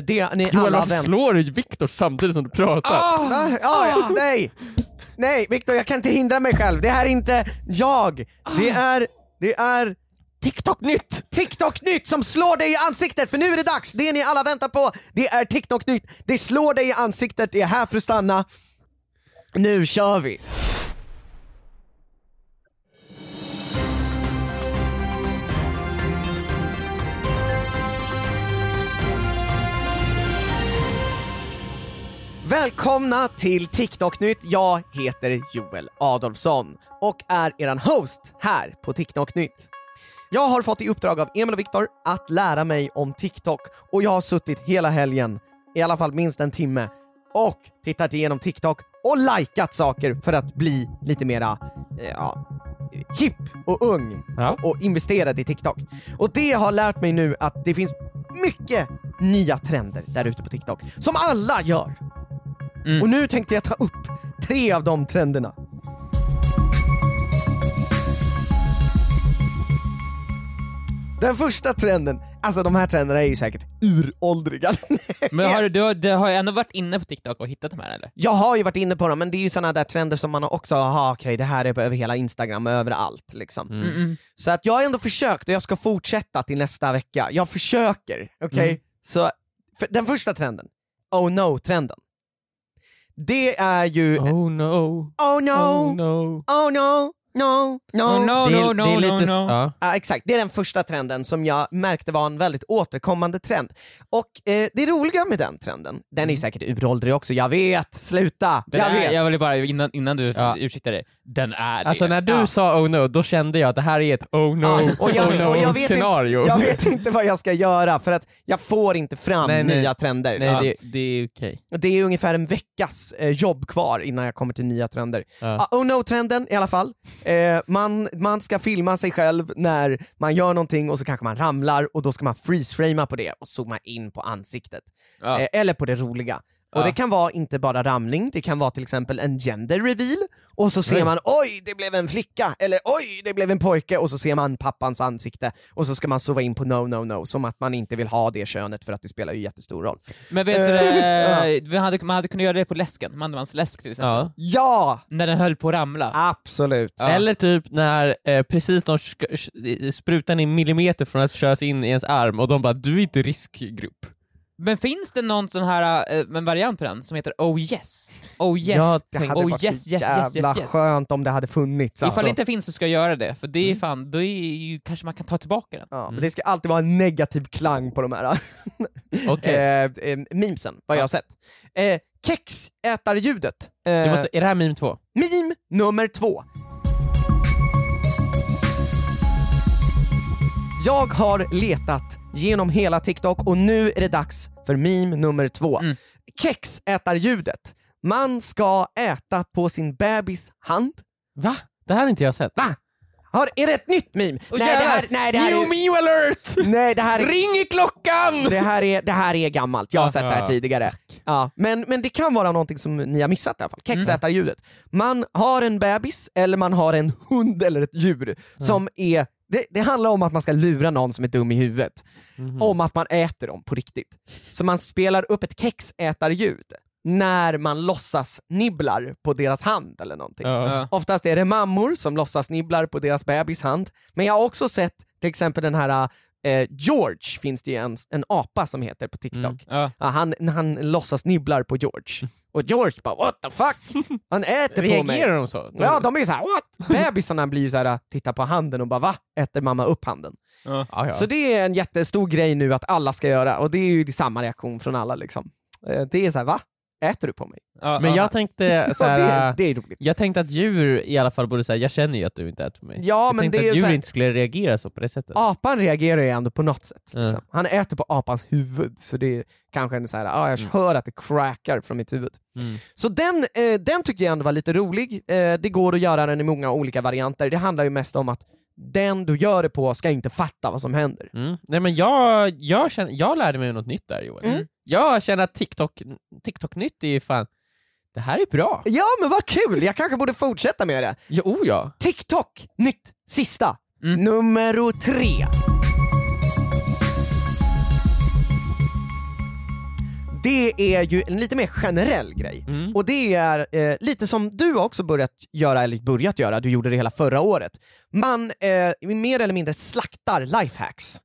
det ni Joel, alla varför slår du Viktor samtidigt som du pratar? Va? Ja, ja, nej! nej Viktor jag kan inte hindra mig själv, det här är inte jag. Det är, det är TikTok-nytt! TikTok-nytt som slår dig i ansiktet, för nu är det dags! Det ni alla väntar på, det är TikTok-nytt. Det slår dig i ansiktet, det är här för att stanna. Nu kör vi! Välkomna till TikTok-nytt, jag heter Joel Adolfsson och är eran host här på TikTok-nytt. Jag har fått i uppdrag av Emil och Viktor att lära mig om TikTok och jag har suttit hela helgen, i alla fall minst en timme, och tittat igenom TikTok och likat saker för att bli lite mera, eh, ja, hipp och ung Ja. och investerad i TikTok. Och det har lärt mig nu att det finns mycket nya trender där ute på TikTok, som alla gör. Mm. Och nu tänkte jag ta upp tre av de trenderna. Den första trenden, alltså de här trenderna är ju säkert uråldriga. Men har du, du, har- du har ändå varit inne på TikTok och hittat de här eller? Jag har ju varit inne på dem, men det är ju såna där trender som man också, har okej det här är på över hela Instagram och överallt liksom. Mm. Så att jag har ändå försökt och jag ska fortsätta till nästa vecka. Jag försöker, okej? Mm. Så, för, den första trenden, oh no-trenden. Det är ju, oh, Oh no, no, oh no. oh no, no, no. Oh, no, det är, no, no, det är no, lite, no. Ja. Ja, exakt, det är den första trenden som jag märkte var en väldigt återkommande trend. Och eh, det roliga med den trenden, den är säkert uråldrig också, jag vet, sluta! Den jag är, vet! jag ville bara, innan, innan du Ja. ursäktar dig, den är det. Alltså när du Ja. sa oh no, då kände jag att det här är ett oh no, Ja, och jag, oh no och jag, vet scenario. inte, jag vet inte vad jag ska göra för att jag får inte fram Nej, nej. nya trender. Nej Ja. det, det är okej. Det är ungefär en veckas eh, jobb kvar innan jag kommer till nya trender. Ja. Ah, oh no-trenden i alla fall. Eh, man, man ska filma sig själv när man gör någonting och så kanske man ramlar och då ska man freeze-framea på det och zooma in på ansiktet. Ja. Eh, eller på det roliga. Och det kan vara inte bara ramling, det kan vara till exempel en gender reveal och så ser man oj, det blev en flicka, eller oj, det blev en pojke och så ser man pappans ansikte och så ska man zooma in på no, no, no, som att man inte vill ha det könet för att det spelar ju jättestor roll. Men vet du, Eh, eh, vi hade, man hade kunnat göra det på läsken, Mandemans läsk till exempel. Ja. Ja! När den höll på att ramla. Absolut. Eller typ när eh, precis de sprutan är millimeter från att köras in i ens arm och de bara du är inte riskgrupp. Men finns det någon sån här, eh, en variant på den som heter Oh yes? Oh yes, Ja, Det hade oh varit yes, så yes, yes, jävla yes, yes. skönt om det hade funnits. Ifall Alltså. det inte finns så ska jag göra det, för det är fan, då är ju, kanske man kan ta tillbaka den. Ja, men det ska alltid vara en negativ klang på de här Okej. eh, eh, memesen, vad jag har sett. Eh, Kexätarljudet. Eh, Det måste, är det här meme två? Meme nummer två. Jag har letat genom hela TikTok och nu är det dags för meme nummer två. Mm. Kexätarljudet. Man ska äta på sin bebis hand. Va? Det här har inte jag sett. Va? Har, är det ett nytt meme? Åh, nej, det här, nej, det här New är, meme alert! nej, det här är Ring i klockan! det här, är, det här är gammalt, jag har sett det här tidigare. Ja, men, men det kan vara någonting som ni har missat i alla fall, kexätarljudet. Man har en bebis, eller man har en hund eller ett djur som är det, det handlar om att man ska lura någon som är dum i huvudet, Mhm. om att man äter dem på riktigt. Så man spelar upp ett kexätarljud när man låtsas nibblar på deras hand eller någonting. Ja. Oftast är det mammor som låtsas nibblar på deras bebis hand, men jag har också sett till exempel den här eh, George, finns det ju en, en apa som heter på TikTok. Mm. Ja. Ja, han, han låtsas nibblar på George, och George bara what the fuck? Han äter på mig. Reagerar de så? Ja, de är såhär what? Bebisarna blir ju såhär, tittar på handen och bara va? Äter mamma upp handen? Ja, ja. Så det är en jättestor grej nu att alla ska göra, och det är ju samma reaktion från alla liksom. Eh, Det är såhär va? Äter du på mig? Ja, Men ja. jag tänkte så Ja, det, här, det är roligt. jag tänkte att djur i alla fall borde säga jag känner ju att du inte äter på mig. Ja, jag men tänkte det är att ju djur här- inte skulle reagera så på det sättet. Apan reagerar ju ändå på något sätt. Liksom. Han äter på apans huvud, så det är kanske en så här, ah, jag hör att det crackar från mitt huvud. Mm. Så den, eh, den tycker jag ändå var lite rolig. Eh, det går att göra den i många olika varianter. Det handlar ju mest om att den du gör det på ska inte fatta vad som händer. Mm. Nej men jag, jag, känner, jag lärde mig något nytt där Joel. Mm. Jag känner att TikTok, TikTok-nytt är ju fan, det här är bra. Ja men vad kul, jag kanske borde fortsätta med det. Ja, oh ja. TikTok, nytt, sista. Mm. Nummer det är ju en lite mer generell grej. Mm. Och det är eh, lite som du också börjat göra, eller börjat göra, du gjorde det hela förra året. Man eh, mer eller mindre slaktar lifehacks.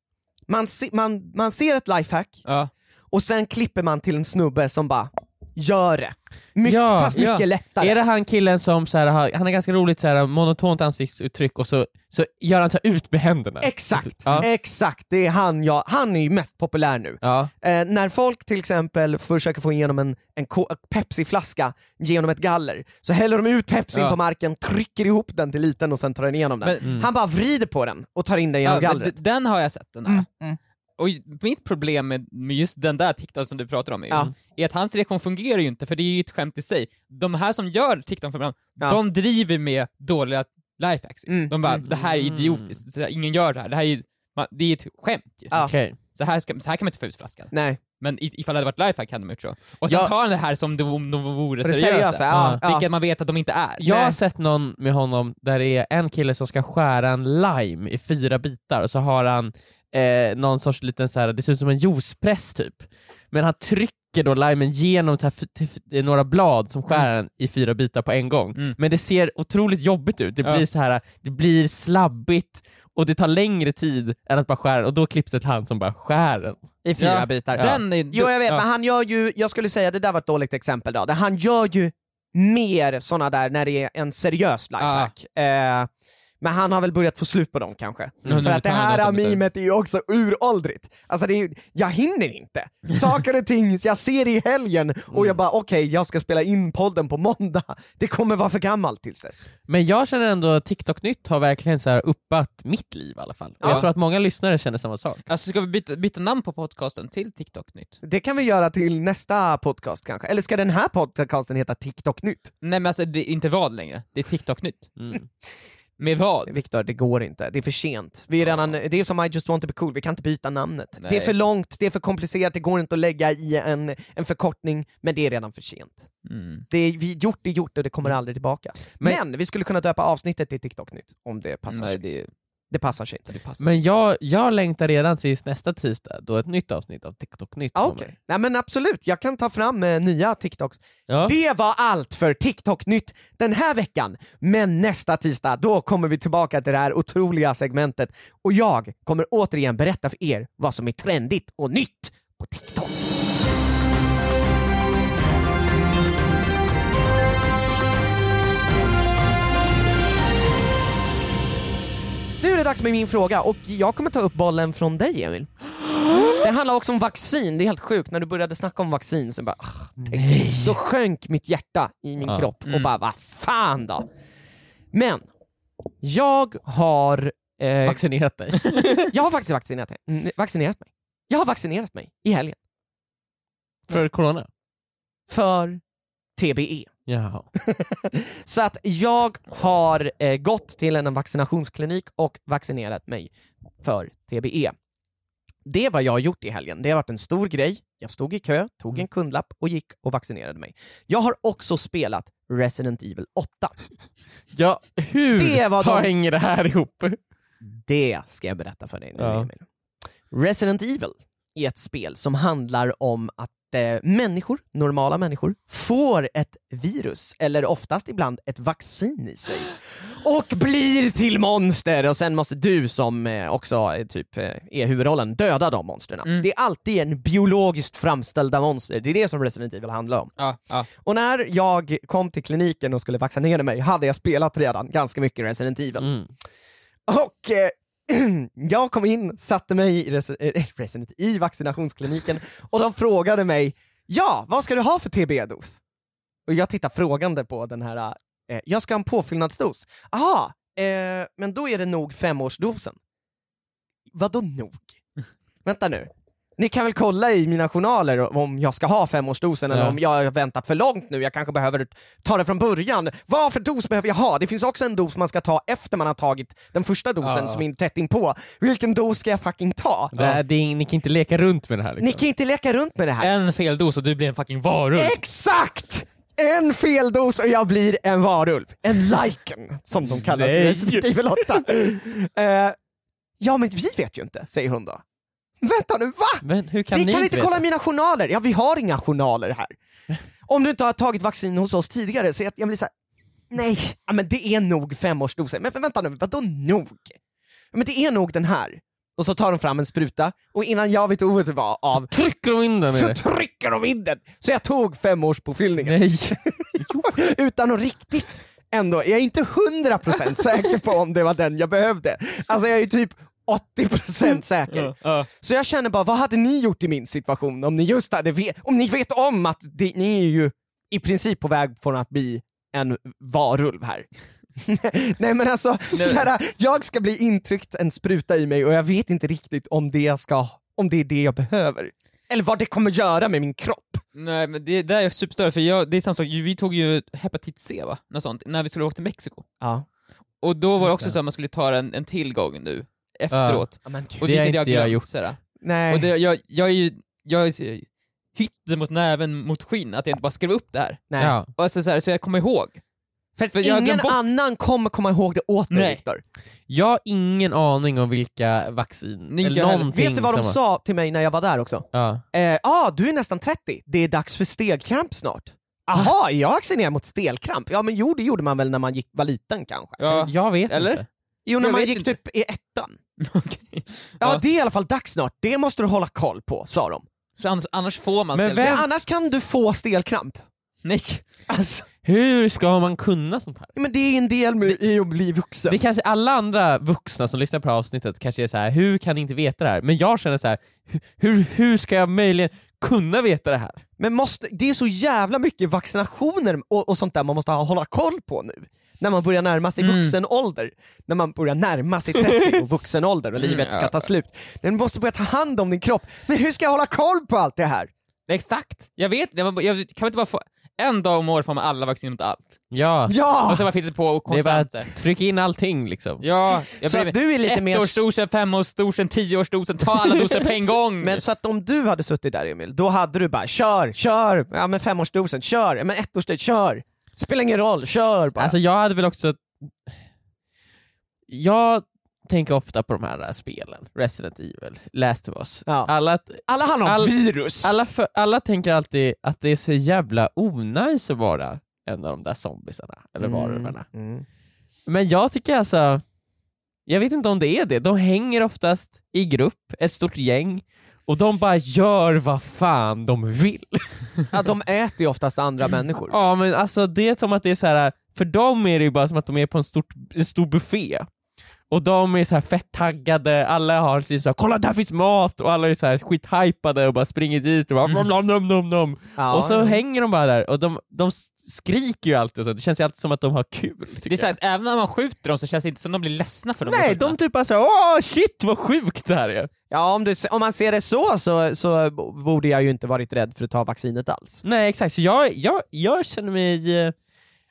Man, se, man, man ser ett lifehack Ja. Och sen klipper man till en snubbe som bara gör det. My, Ja, fast mycket ja. lättare. Är det han killen som så här, har, han har ganska roligt så här, monotont ansiktsuttryck och så, så gör han så här ut med händerna? Exakt, Ja. exakt. Det är han, jag, han är ju mest populär nu. Ja. Eh, när folk till exempel försöker få igenom en, en Pepsi-flaska genom ett galler, så häller de ut Pepsin Ja. på marken, trycker ihop den till liten och sen tar den igenom den. Men- Han bara vrider på den och tar in den genom Ja, gallret. den har jag sett, den där. Mm, mm. Och mitt problem med, med just den där TikTok som du pratar om är, Ja. är att hans reaktion fungerar ju inte, för det är ju ett skämt i sig. De här som gör TikTok för varandra, Ja. de driver med dåliga lifehacks. Mm, De bara, mm. det här är idiotiskt, så här, ingen gör det här, det här är, man, det är ett skämt ju. Ja. Okej. Så, här ska, så här kan man inte få ut flaskan. Nej. Men i- ifall det hade varit lifehack hade de gjort så. Och sen Ja. tar han det här som om de vore seriösa. seriösa, ja, ja. Vilket man vet att de inte är. Jag har Nej. sett någon med honom där det är en kille som ska skära en lime i fyra bitar och så har han eh, någon sorts liten så här, det ser ut som en juicepress typ. Men han trycker då limen genom så här, några blad som skär den i fyra bitar på en gång. Mm. Men det ser otroligt jobbigt ut, det Ja. blir så här, det blir slabbigt och det tar längre tid än att bara skära den, och då klipps det till han som bara skär den. I fyra Ja, bitar. Den är, Jo jag vet, ja. men han gör ju, jag skulle säga det där var ett dåligt exempel då, han gör ju mer såna där när det är en seriös lifehack. Eh, men han har väl börjat få slut på dem kanske. Mm. För att det här mimet är ju också uråldrigt. Alltså det är, jag hinner inte. Saker och ting, jag ser det i helgen och Mm. jag bara okej, jag ska spela in podden på måndag. Det kommer vara för gammalt tills dess. Men jag känner ändå att TikTok-nytt har verkligen så här uppat mitt liv i alla fall. Ja. Jag tror att många lyssnare känner samma sak. Alltså ska vi byta, byta namn på podcasten till TikTok-nytt? Det kan vi göra till nästa podcast kanske. Eller ska den här podcasten heta TikTok-nytt? Nej men alltså det är inte vad längre, det är TikTok-nytt. Mm. Med vad? Viktor, det går inte. Det är för sent. Vi är redan, det är som I just want to be cool, vi kan inte byta namnet. Nej. Det är för långt, det är för komplicerat, det går inte att lägga i en, en förkortning, men det är redan för sent. Mm. Det är vi, gjort är gjort och det kommer aldrig tillbaka. Men, Men- vi skulle kunna döpa avsnittet till TikTok-nytt, om det passar Nej sig. det, Det passar sig inte. det passar. Men jag, jag längtar redan tills nästa tisdag då ett nytt avsnitt av TikTok-nytt Ah. Okej, nej men absolut, jag kan ta fram eh, nya TikToks. Ja. Det var allt för TikTok-nytt den här veckan, men nästa tisdag då kommer vi tillbaka till det här otroliga segmentet och jag kommer återigen berätta för er vad som är trendigt och nytt på TikTok. Dags med min fråga och jag kommer ta upp bollen från dig Emil. Det handlar också om vaccin, det är helt sjukt, när du började snacka om vaccin så bara, ah, tänk, då sjönk mitt hjärta i min Ja. kropp och Mm. bara vad fan då? Men, jag har, eh, Vaccinerat dig. jag har faktiskt vaccinerat mig. Vaccinerat mig. Jag har vaccinerat mig i helgen. För corona? För TBE. Jaha. Så att jag har eh, gått till en vaccinationsklinik och vaccinerat mig för TBE. Det är vad jag har gjort i helgen. Det har varit en stor grej. Jag stod i kö, tog en kundlapp och gick och vaccinerade mig. Jag har också spelat Resident Evil 8. Ja, hur Det var de- hänger det här ihop? Det ska jag berätta för dig nu Ja. Emil. Resident Evil är ett spel som handlar om att eh, människor, normala människor, får ett virus, eller oftast ibland ett vaccin i sig och blir till monster och sen måste du som eh, också eh, typ eh, är huvudrollen döda de monstren. Mm. Det är alltid en biologiskt framställda monster, det är det som Resident Evil handlar om. Ja, ja. Och när jag kom till kliniken och skulle vaccinera mig hade jag spelat redan ganska mycket Resident Evil. Mm. Och eh, jag kom in, satte mig i, res- Resident, i vaccinationskliniken och de frågade mig Ja, vad ska du ha för TB-dos? Och jag tittar frågande på den här, eh, jag ska ha en påfyllnadsdos. Aha, eh, men då är det nog femårsdosen. Vadå nog? Vänta nu. Ni kan väl kolla i mina journaler om jag ska ha femårsdosen eller Ja. om jag har väntat för långt nu, jag kanske behöver ta det från början. Vad för dos behöver jag ha? Det finns också en dos man ska ta efter man har tagit den första dosen Ja. som är tätt inpå. Vilken dos ska jag fucking ta? Det, är- det är, ni kan inte leka runt med det här liksom. Ni kan inte leka runt med det här. En feldos och du blir en fucking varulv. Exakt! En feldos och jag blir en varulv. En liken, som de kallas i Nej. Resident Evil 8. Eh, ja men vi vet ju inte, säger hon då. Vänta nu, va? Men hur kan vi ni kan inte veta? kolla mina journaler. Ja, vi har inga journaler här. Om du inte har tagit vaccin hos oss tidigare, så jag, jag blir såhär, nej, ja, men det är nog femårsdoser. Men vänta nu, vadå nog? Ja, men det är nog den här. Och så tar de fram en spruta, och innan jag vet ordet var av, Trycker de in den så det? trycker de in den! Så jag tog femårspåfyllningen. Nej. utan att riktigt ändå, jag är inte 100% säker på om det var den jag behövde. Alltså jag är typ 80% säker. Ja. Så jag känner bara, vad hade ni gjort i min situation om ni just hade vet, om ni vet om att det, ni är ju i princip på väg från att bli en varulv här. Nej men alltså, såhär, jag ska bli intryckt en spruta i mig och jag vet inte riktigt om det, jag ska, om det är det jag behöver. Eller vad det kommer göra med min kropp. Nej men det där är superstörigt, för jag, det är samma sak, vi tog ju hepatit C va? Något sånt, när vi skulle åka till Mexiko. Ja. Och då var det också så att man skulle ta en, en tillgång nu, efteråt. men Och Det har inte jag glömt, gjort. sådär. Nej. Och det, jag, jag är ju, jag är så- hytte mot näven mot skinn, att jag inte bara skrev upp det här. Nej. Ja. Och alltså, så, här, så jag kommer ihåg. För, För jag ingen bort- annan kommer komma ihåg det åt dig. Viktor. Jag har ingen aning om vilka vaccin, Inte eller jag någonting Vet du vad de som- sa till mig när jag var där också? Ja. Ja, ah, du är nästan 30, det är dags för stelkramp snart. Aha, jag vaccinerad mot stelkramp? Ja men jo, det gjorde man väl när man gick, var liten kanske? Ja, Jag vet Eller? inte. Jo, när jag man gick inte. typ i ettan. okej. Ja, Ja. det är i alla fall dags snart, det måste du hålla koll på, sa de. Så annars, annars får man Men vem- annars kan du få stelkramp. Nej! Alltså, Hur ska man kunna sånt här? men det är en del med, i att bli vuxen. Det kanske alla andra vuxna som lyssnar på det här avsnittet kanske är så här: hur kan ni inte veta det här? Men jag känner så här: hu- hur, hur ska jag möjligen kunna veta det här? Men måste, det är så jävla mycket vaccinationer och, och sånt där man måste ha, hålla koll på nu. När man börjar närma sig Mm. vuxen ålder, när man börjar närma sig 30 och vuxen ålder och Mm, livet ska ta slut. Men du måste börja ta hand om din kropp. Men hur ska jag hålla koll på allt det här? Exakt! Jag vet jag, jag, kan inte bara få en dag om året får man alla vacciner mot allt. Ja, Ja! Och så bara finns det på och det är bara konstant. trycka in allting liksom. Ja, jag Så att du är lite mer... ettårsdosen, femårsdosen, tioårsdosen, ta alla doser på en gång! Men så att om du hade suttit där Emil, då hade du bara kör, kör, ja men femårsdosen, kör, ja, men ettårsdosen, kör. Spelar ingen roll, kör bara. Alltså jag hade väl också... Jag tänker ofta på de här äh, spelen, Resident Evil, Last of Us. Ja. Alla, alla handlar om all- virus. alla, för, alla tänker alltid att det är så jävla onajs att vara en av de där zombisarna, eller varulvarna. Mm. Men jag tycker alltså, jag vet inte om det är det, de hänger oftast i grupp, ett stort gäng, och de bara gör vad fan de vill. Ja, de äter ju oftast andra människor. Ja men alltså det är som att det är så här. för dem är det ju bara som att de är på en, stort, en stor buffé. Och de är så här fett taggade, alla har liksom så här, kolla där finns mat, och alla är så här skithypade och bara springer dit och bara nom, nom, nom, nom, nom. Ja, Och så ja. hänger de bara där, och de, de skriker ju alltid och så, det känns ju alltid som att de har kul. det är så att även när man skjuter dem så känns det inte som de blir ledsna för dem. Nej, de typ bara såhär åh shit vad sjukt det här är. Ja, om, du, om man ser det så, så så borde jag ju inte varit rädd för att ta vaccinet alls. Nej exakt, så jag, jag, jag känner mig, eh,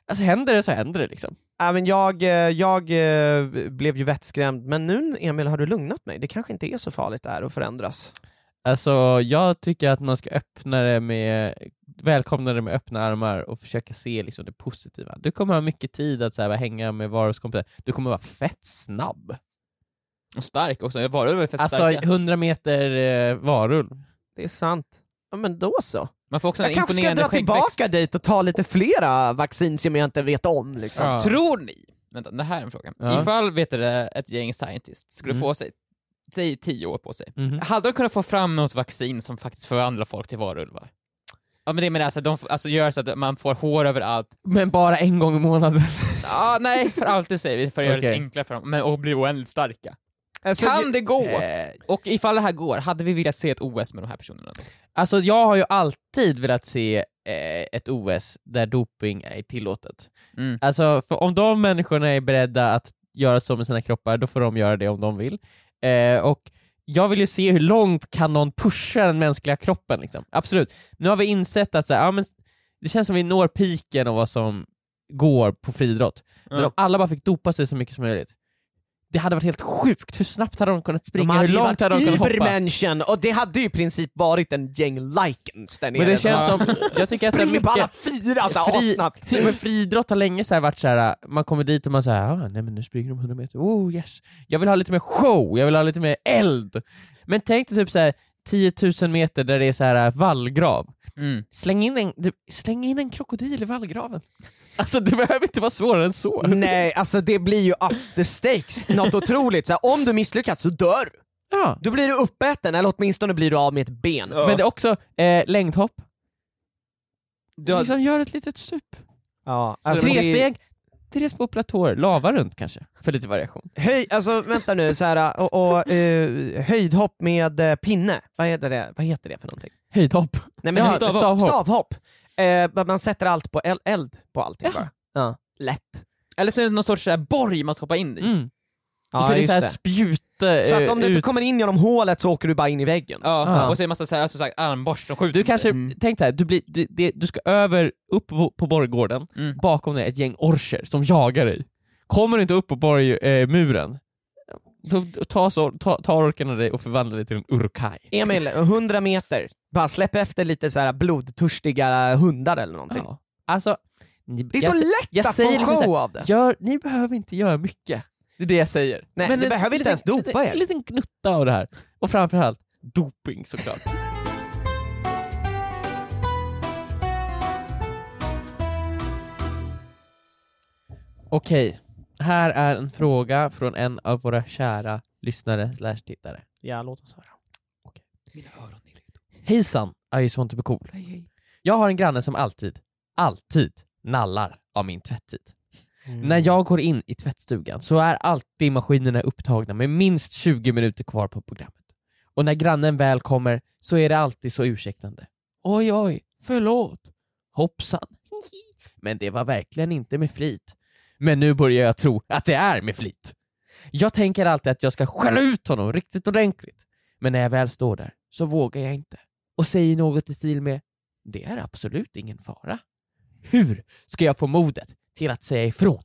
alltså händer det så händer det liksom. Men jag, eh, jag eh, blev ju vettskrämd, men nu Emil har du lugnat mig. Det kanske inte är så farligt det här att förändras. Alltså jag tycker att man ska öppna det med, välkomna det med öppna armar och försöka se liksom det positiva. Du kommer ha mycket tid att så här, hänga med varuskompisar, du kommer vara fett snabb. Och stark också, varulvar är fett Alltså starka. 100 meter eh, varulv. Det är sant. Ja, men då så. Man får också en Jag kanske ska dra skäggväxt. tillbaka dit och ta lite flera vaccin som jag inte vet om. Liksom. Ja. Tror ni, vänta det här är en fråga, Ja. ifall vet du, ett gäng scientists skulle Mm. få sig, säg tio år på sig, Mhm. hade de kunnat få fram något vaccin som faktiskt förvandlar folk till varulvar? Ja men det menar alltså, de alltså gör så att man får hår överallt. Men bara en gång i månaden. Ja, nej, för alltid säger vi, för att göra det enklare för dem, men och bli oändligt starka. Alltså, Kan det gå? Eh, Och ifall det här går, hade vi velat se ett OS med de här personerna då? Alltså jag har ju alltid velat se eh, ett OS där doping är tillåtet. Mm. Alltså om de människorna är beredda att göra så med sina kroppar, då får de göra det om de vill. Eh, och jag vill ju se hur långt kan någon pusha den mänskliga kroppen liksom. Absolut. Nu har vi insett att så här, ja, men det känns som vi når piken av vad som går på friidrott. Men Ja. om alla bara fick dopa sig så mycket som möjligt, Det hade varit helt sjukt, hur snabbt hade de kunnat De springa? hade hur långt hade de kunnat hoppa? Übermenschen och det hade ju i princip varit en gäng likens där nere. Men det känns De som, jag tycker att det är springer på alla mycket fyra så här Fri- assnabbt. men friidrott har länge så här varit så här. man kommer dit och man säger ah, nej men nu springer de 100 meter, oh yes. Jag vill ha lite mer show, jag vill ha lite mer eld. Men tänk dig typ så här 10 000 meter där det är så här vallgrav. Mm. Släng in en, släng in en krokodil i vallgraven. Alltså det behöver inte vara svårare än så. Nej, alltså det blir ju up the stakes, något otroligt. Så här, om du misslyckas så dör du. Ja. Då blir du uppäten, eller åtminstone blir du av med ett ben. Men det är också eh, längdhopp, Du har, liksom gör ett litet stup. Ja, Tre alltså, det är- steg, tre små platåer, lava runt kanske, för lite variation. Höj, alltså vänta nu, så här, och, och eh, höjdhopp med eh, pinne, vad heter, det? vad heter det för någonting? Höjdhopp. Nej, men Ja, stavhopp. stavhopp. Eh, man sätter allt på eld, eld på allting Ja. bara. Ja, lätt. eller så är det någon sorts så här borg man ska hoppa in i. Mm. Ja, och så är det så här det. spjute Så att om du eh, inte kommer in genom hålet så åker du bara in i väggen. Ja, Ja. och så är det massa så här, alltså, så här, armborst som skjuter. Du kanske, Mm. tänk så här, du, blir, du, det, du ska över, upp på, på borggården, Mm. bakom dig ett gäng orcher som jagar dig. Kommer du inte upp på borgmuren, eh, muren, då, tar, så, ta, tar orkarna dig och förvandlar dig till en urkai. Emil, 100 meter, bara släpp efter lite så här blodtörstiga hundar eller någonting. Ja. Alltså, ni, Det är jag, så lätt jag att säger få liksom show här, av det. gör, ni behöver inte göra mycket. Det är det jag säger. Nej, ni en behöver inte ens dopa liten, er. En liten gnutta av det här. Och framförallt, doping såklart. Okej, här är en fråga från en av våra kära lyssnare slash tittare. Ja, låt oss höra. Hejsan, I just want to be cool. Jag har en granne som alltid, alltid nallar av min tvättid. Mm. När jag går in i tvättstugan så är alltid maskinerna upptagna med minst 20 minuter kvar på programmet. Och när grannen väl kommer så är det alltid så ursäktande. Oj oj, förlåt. Hoppsan. Men det var verkligen inte med flit. Men nu börjar jag tro att det är med flit. Jag tänker alltid att jag ska skälla ut honom riktigt ordentligt. Men när jag väl står där så vågar jag inte. Och säger något i stil med Det är absolut ingen fara. Hur ska jag få modet till att säga ifrån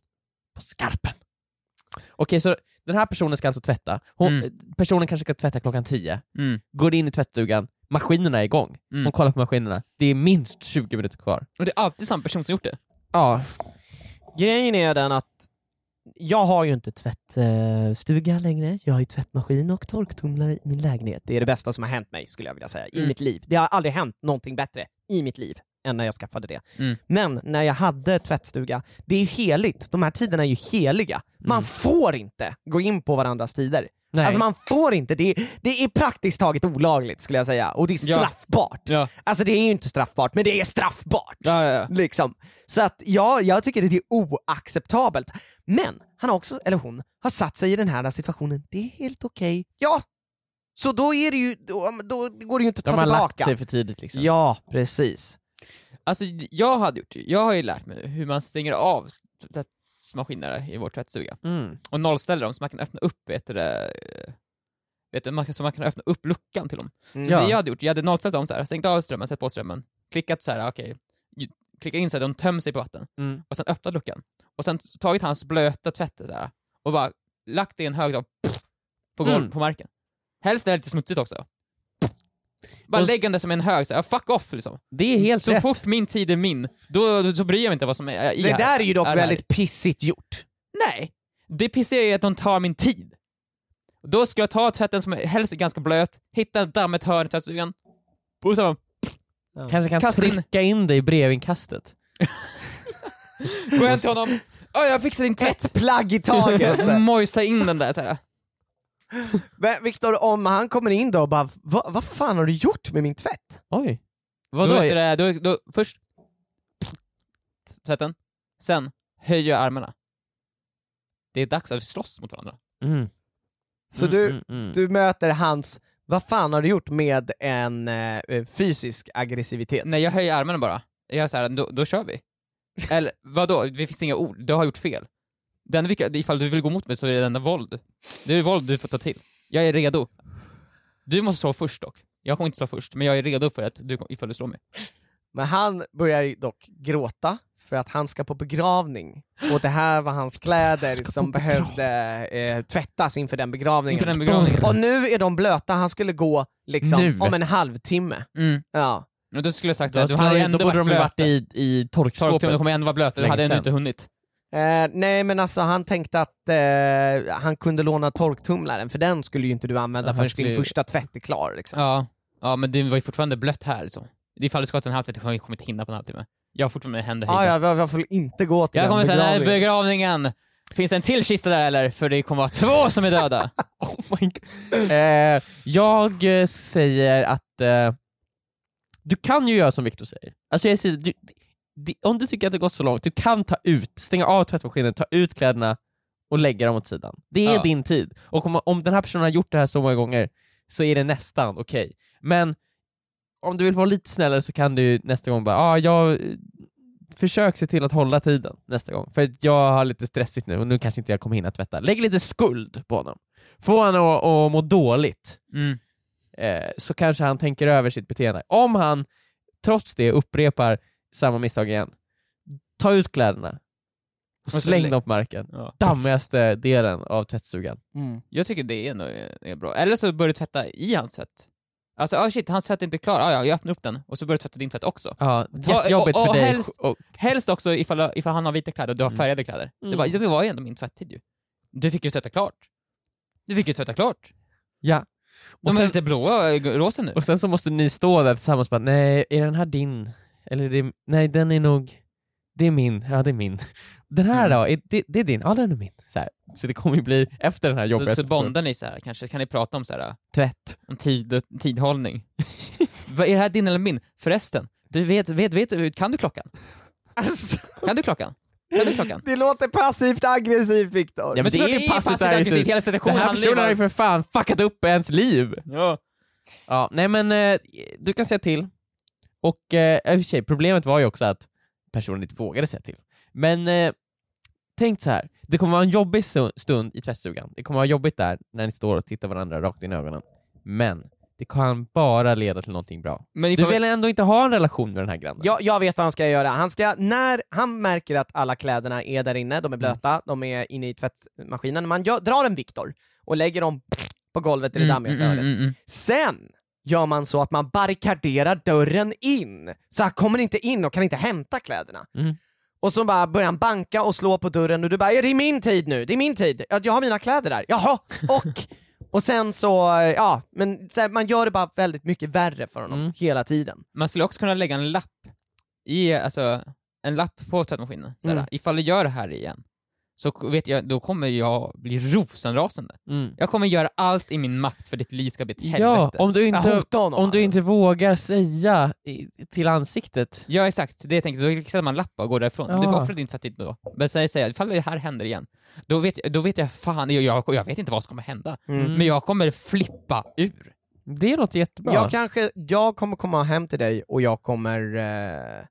på skarpen? Okej, så den här personen ska alltså tvätta. Hon, Mm. Personen kanske ska tvätta klockan 10, Mm. går in i tvättstugan, maskinerna är igång. Mm. Hon kollar på maskinerna, det är minst 20 minuter kvar. Och det är alltid samma person som gjort det. Ja, Grejen är den att jag har ju inte tvättstuga längre, jag har ju tvättmaskin och torktumlare i min lägenhet. Det är det bästa som har hänt mig skulle jag vilja säga, i Mm. mitt liv. Det har aldrig hänt någonting bättre i mitt liv än när jag skaffade det. Mm. Men när jag hade tvättstuga, det är ju heligt, de här tiderna är ju heliga. Man får inte gå in på varandras tider. Nej. Alltså man får inte, det är, det är praktiskt taget olagligt skulle jag säga, och det är Ja. straffbart. Ja. Alltså det är ju inte straffbart, men det är straffbart. Ja, ja, ja. Liksom. Så att ja, jag tycker det är oacceptabelt. Men han har också, eller hon, har satt sig i den här situationen, det är helt okej. Ja, så då är det ju, då, då går det ju inte att De ta har lagt tillbaka. sig för tidigt liksom. Ja, precis. Alltså jag hade gjort det. Jag har ju lärt mig hur man stänger av tvättmaskinerna i vår tvättstuga. Mm. Och nollställer dem så man kan öppna upp, vet du det, eh, vet du, man kan, så man kan öppna upp luckan till dem. Mm. Ja. Det jag hade gjort, jag hade nollställt dem så här, stängt av strömmen, satt på strömmen, klickat så här, okej, ju- klickat in så att de tömmer sig på vatten, Mm. och sen öppnat luckan. Och sen tagit hans blöta tvätt så här, och bara lagt det i en hög då, på, golv, Mm. på marken. Helst är det lite smutsigt också. Bara Och lägga den som en hög, så här, fuck off liksom. Det är helt Så rätt. fort min tid är min, då, då så bryr jag mig inte vad som är i Det här- där är ju dock är här. väldigt pissigt gjort. Nej! Det pissiga är att de tar min tid. Då skulle jag ta tvätten som är helst är ganska blöt, hitta ett dammigt hörn i tvättstugan, och så Kanske kan Kasta in- trycka in dig i brevinkastet. gå hem till honom, Åh, jag fixar din tvätt! Ett plagg i taget. Mojsa in den där såhär. Viktor, om han kommer in då och bara "Va- vad fan har du gjort med min tvätt? Oj. Då, Vadå? du det, då, då, först tvätten, sen höjer jag armarna. Det är dags att slåss mot varandra. Mm. Så Mm, du, mm, mm. du möter hans, vad fan har du gjort med en eh, fysisk aggressivitet? Nej, jag höjer armarna bara. Jag gör såhär, då, då kör vi. Eller vadå, det finns inga ord, du har gjort fel. Det enda ifall du vill gå mot mig så är det enda våld. Det är våld du får ta till. Jag är redo. Du måste slå först dock. Jag kommer inte slå först, men jag är redo för att du, ifall du slår mig. Men han börjar dock gråta för att han ska på begravning och det här var hans kläder som behövde eh, tvättas inför den begravningen. Inför den begravningen. Och nu är de blöta, han skulle gå liksom Nu? om en halvtimme. Mm. Ja. Och då skulle jag sagt att du hade ändå då borde de varit i, i torkskåpet. Torktummen, de kommer ändå vara blöta, du hade ändå inte hunnit. Eh, nej men alltså han tänkte att eh, han kunde låna torktumlaren för den skulle ju inte du använda Ja, förrän skulle din första tvätt är klar. Liksom. Ja. ja, men det var ju fortfarande blött här liksom. Ifall du ska till en halvtimme, jag kommer inte hinna på en halvtimme. Jag har fortfarande händer Ah, ja, jag, jag får inte gå till Jag den kommer säga, nej, begravningen. begravningen, finns det en till kista där eller? För det kommer vara två som är döda. Oh my God. Eh, jag eh, säger att eh, du kan ju göra som Viktor säger. Alltså jag säger, du, om du tycker att det gått så långt, du kan ta ut, stänga av tvättmaskinen, ta ut kläderna och lägga dem åt sidan. Det är Ja. din tid. Och om, om den här personen har gjort det här så många gånger så är det nästan okej. Men om du vill vara lite snällare så kan du nästa gång bara, ah, jag eh, försök se till att hålla tiden nästa gång, för jag har lite stressigt nu och nu kanske inte jag kommer hinna tvätta. Lägg lite skuld på honom. Få honom att, att må dåligt, Mm. eh, så kanske han tänker över sitt beteende. Om han trots det upprepar samma misstag igen, ta ut kläderna och så släng lä- dem på marken. Ja. Dammigaste delen av tvättstugan. Mm. Jag tycker det är, nog, är bra. Eller så börjar du tvätta i hans tvätt. Alltså, ah shit, hans tvätt är inte klar. Ah, ja, jag öppnar upp den och så börjar du tvätta din tvätt också. Ja, jättejobbigt och- för och dig. helst- Och, Helst också ifall, ifall han har vita kläder och du har Mm. färgade kläder. Det, Mm. bara, det var ju ändå min tvätttid ju. Du fick ju tvätta klart. Du fick ju tvätta klart. ja. De Och är sen, lite blåa, äh, rosa nu. och sen så måste ni stå där tillsammans och bara, nej, är den här din? Eller det, nej, den är nog, det är min, ja det är min. Den här Mm. då, är det, det är din? Ja den är min. Så, här. så det kommer ju bli, efter den här jobbiga Så, så bondar ni så här, kanske kan ni prata om så här, tvätt. om tid, tidhållning. Är det här din eller min? Förresten, du vet, vet, vet, kan du klockan? Alltså, Kan du klockan? Kan du klockan? det låter passivt aggressivt Viktor. Ja, men det tror är det är passivt passivt aggressivt, hela Den situationen här handlar ju personen har ju för fan fuckat upp ens liv. Ja. Ja, nej men eh, du kan säga till. Och eh, i och för sig, problemet var ju också att personen inte vågade säga till. Men eh, tänk så här. det kommer vara en jobbig stu- stund i tvättstugan. Det kommer vara jobbigt där när ni står och tittar varandra rakt in i ögonen. Men det kan bara leda till någonting bra. Men Du vill ändå inte ha en relation med den här grannen? Jag, jag vet vad han ska göra. Han ska, när han märker att alla kläderna är där inne, de är blöta, de är inne i tvättmaskinen, man gör, drar en Viktor och lägger dem på golvet i det Mm, dammigaste mm, hörnet. mm, mm. Sen gör man så att man barrikaderar dörren in, så han kommer inte in och kan inte hämta kläderna. Mm. Och så bara börjar han banka och slå på dörren och du bara ja, det är min tid nu, det är min tid, Ja, jag har mina kläder där, jaha, och och sen så, ja, men så här, man gör det bara väldigt mycket värre för honom Mm. hela tiden. Man skulle också kunna lägga en lapp i, alltså, en lapp på tvättmaskinen. Såhär, Mm. Ifall du gör det här igen, så vet jag, då kommer jag bli rosenrasande. Mm. Jag kommer göra allt i min makt för att ditt liv ska bli ett Ja, helvete. om du Jag inte, honom om du alltså. inte vågar säga i, till ansiktet. Ja exakt, det jag tänkte, då sätter man en lapp och går därifrån. Ja. Du får offra din tvättid då. Men säg, säg, ifall det här händer igen, då vet, då vet jag fan, jag, jag, jag vet inte vad som kommer hända. Mm. Men jag kommer flippa ur. Det låter jättebra. Jag kanske, jag kommer komma hem till dig och jag kommer, eh,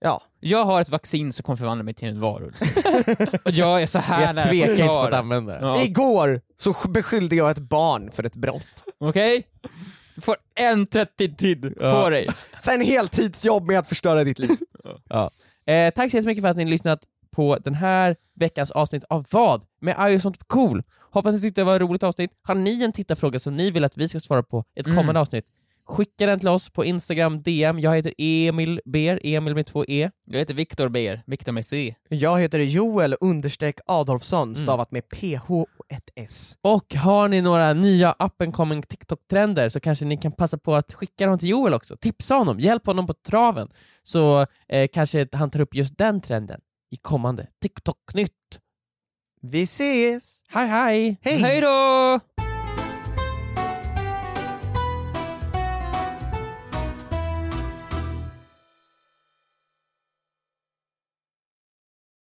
ja, Jag har ett vaccin som kommer förvandla mig till en varulv. och jag är så här jag nära tvekar inte på klar. att använda det. Ja. igår så beskyllde jag ett barn för ett brott. Okej? Du får en tvättid Ja. på dig. Sen heltidsjobb med att förstöra ditt liv. Eh, tack så jättemycket för att ni har lyssnat på den här veckans avsnitt av Vad? Med Ayo sånt cool. Hoppas ni tyckte det var ett roligt avsnitt. Har ni en tittarfråga som ni vill att vi ska svara på ett Mm. kommande avsnitt? Skicka den till oss på Instagram DM. Jag heter Emil Ber, Emil med två E. Jag heter Viktor Beer, Viktor med C. Jag heter Joel understreck Adolfsson, Mm. stavat med PH och ett S. Och har ni några nya up and coming TikTok-trender så kanske ni kan passa på att skicka dem till Joel också. Tipsa honom, hjälp honom på traven. Så eh, kanske han tar upp just den trenden i kommande TikTok-nytt. Vi ses! Hej hej! Hej! Hej då!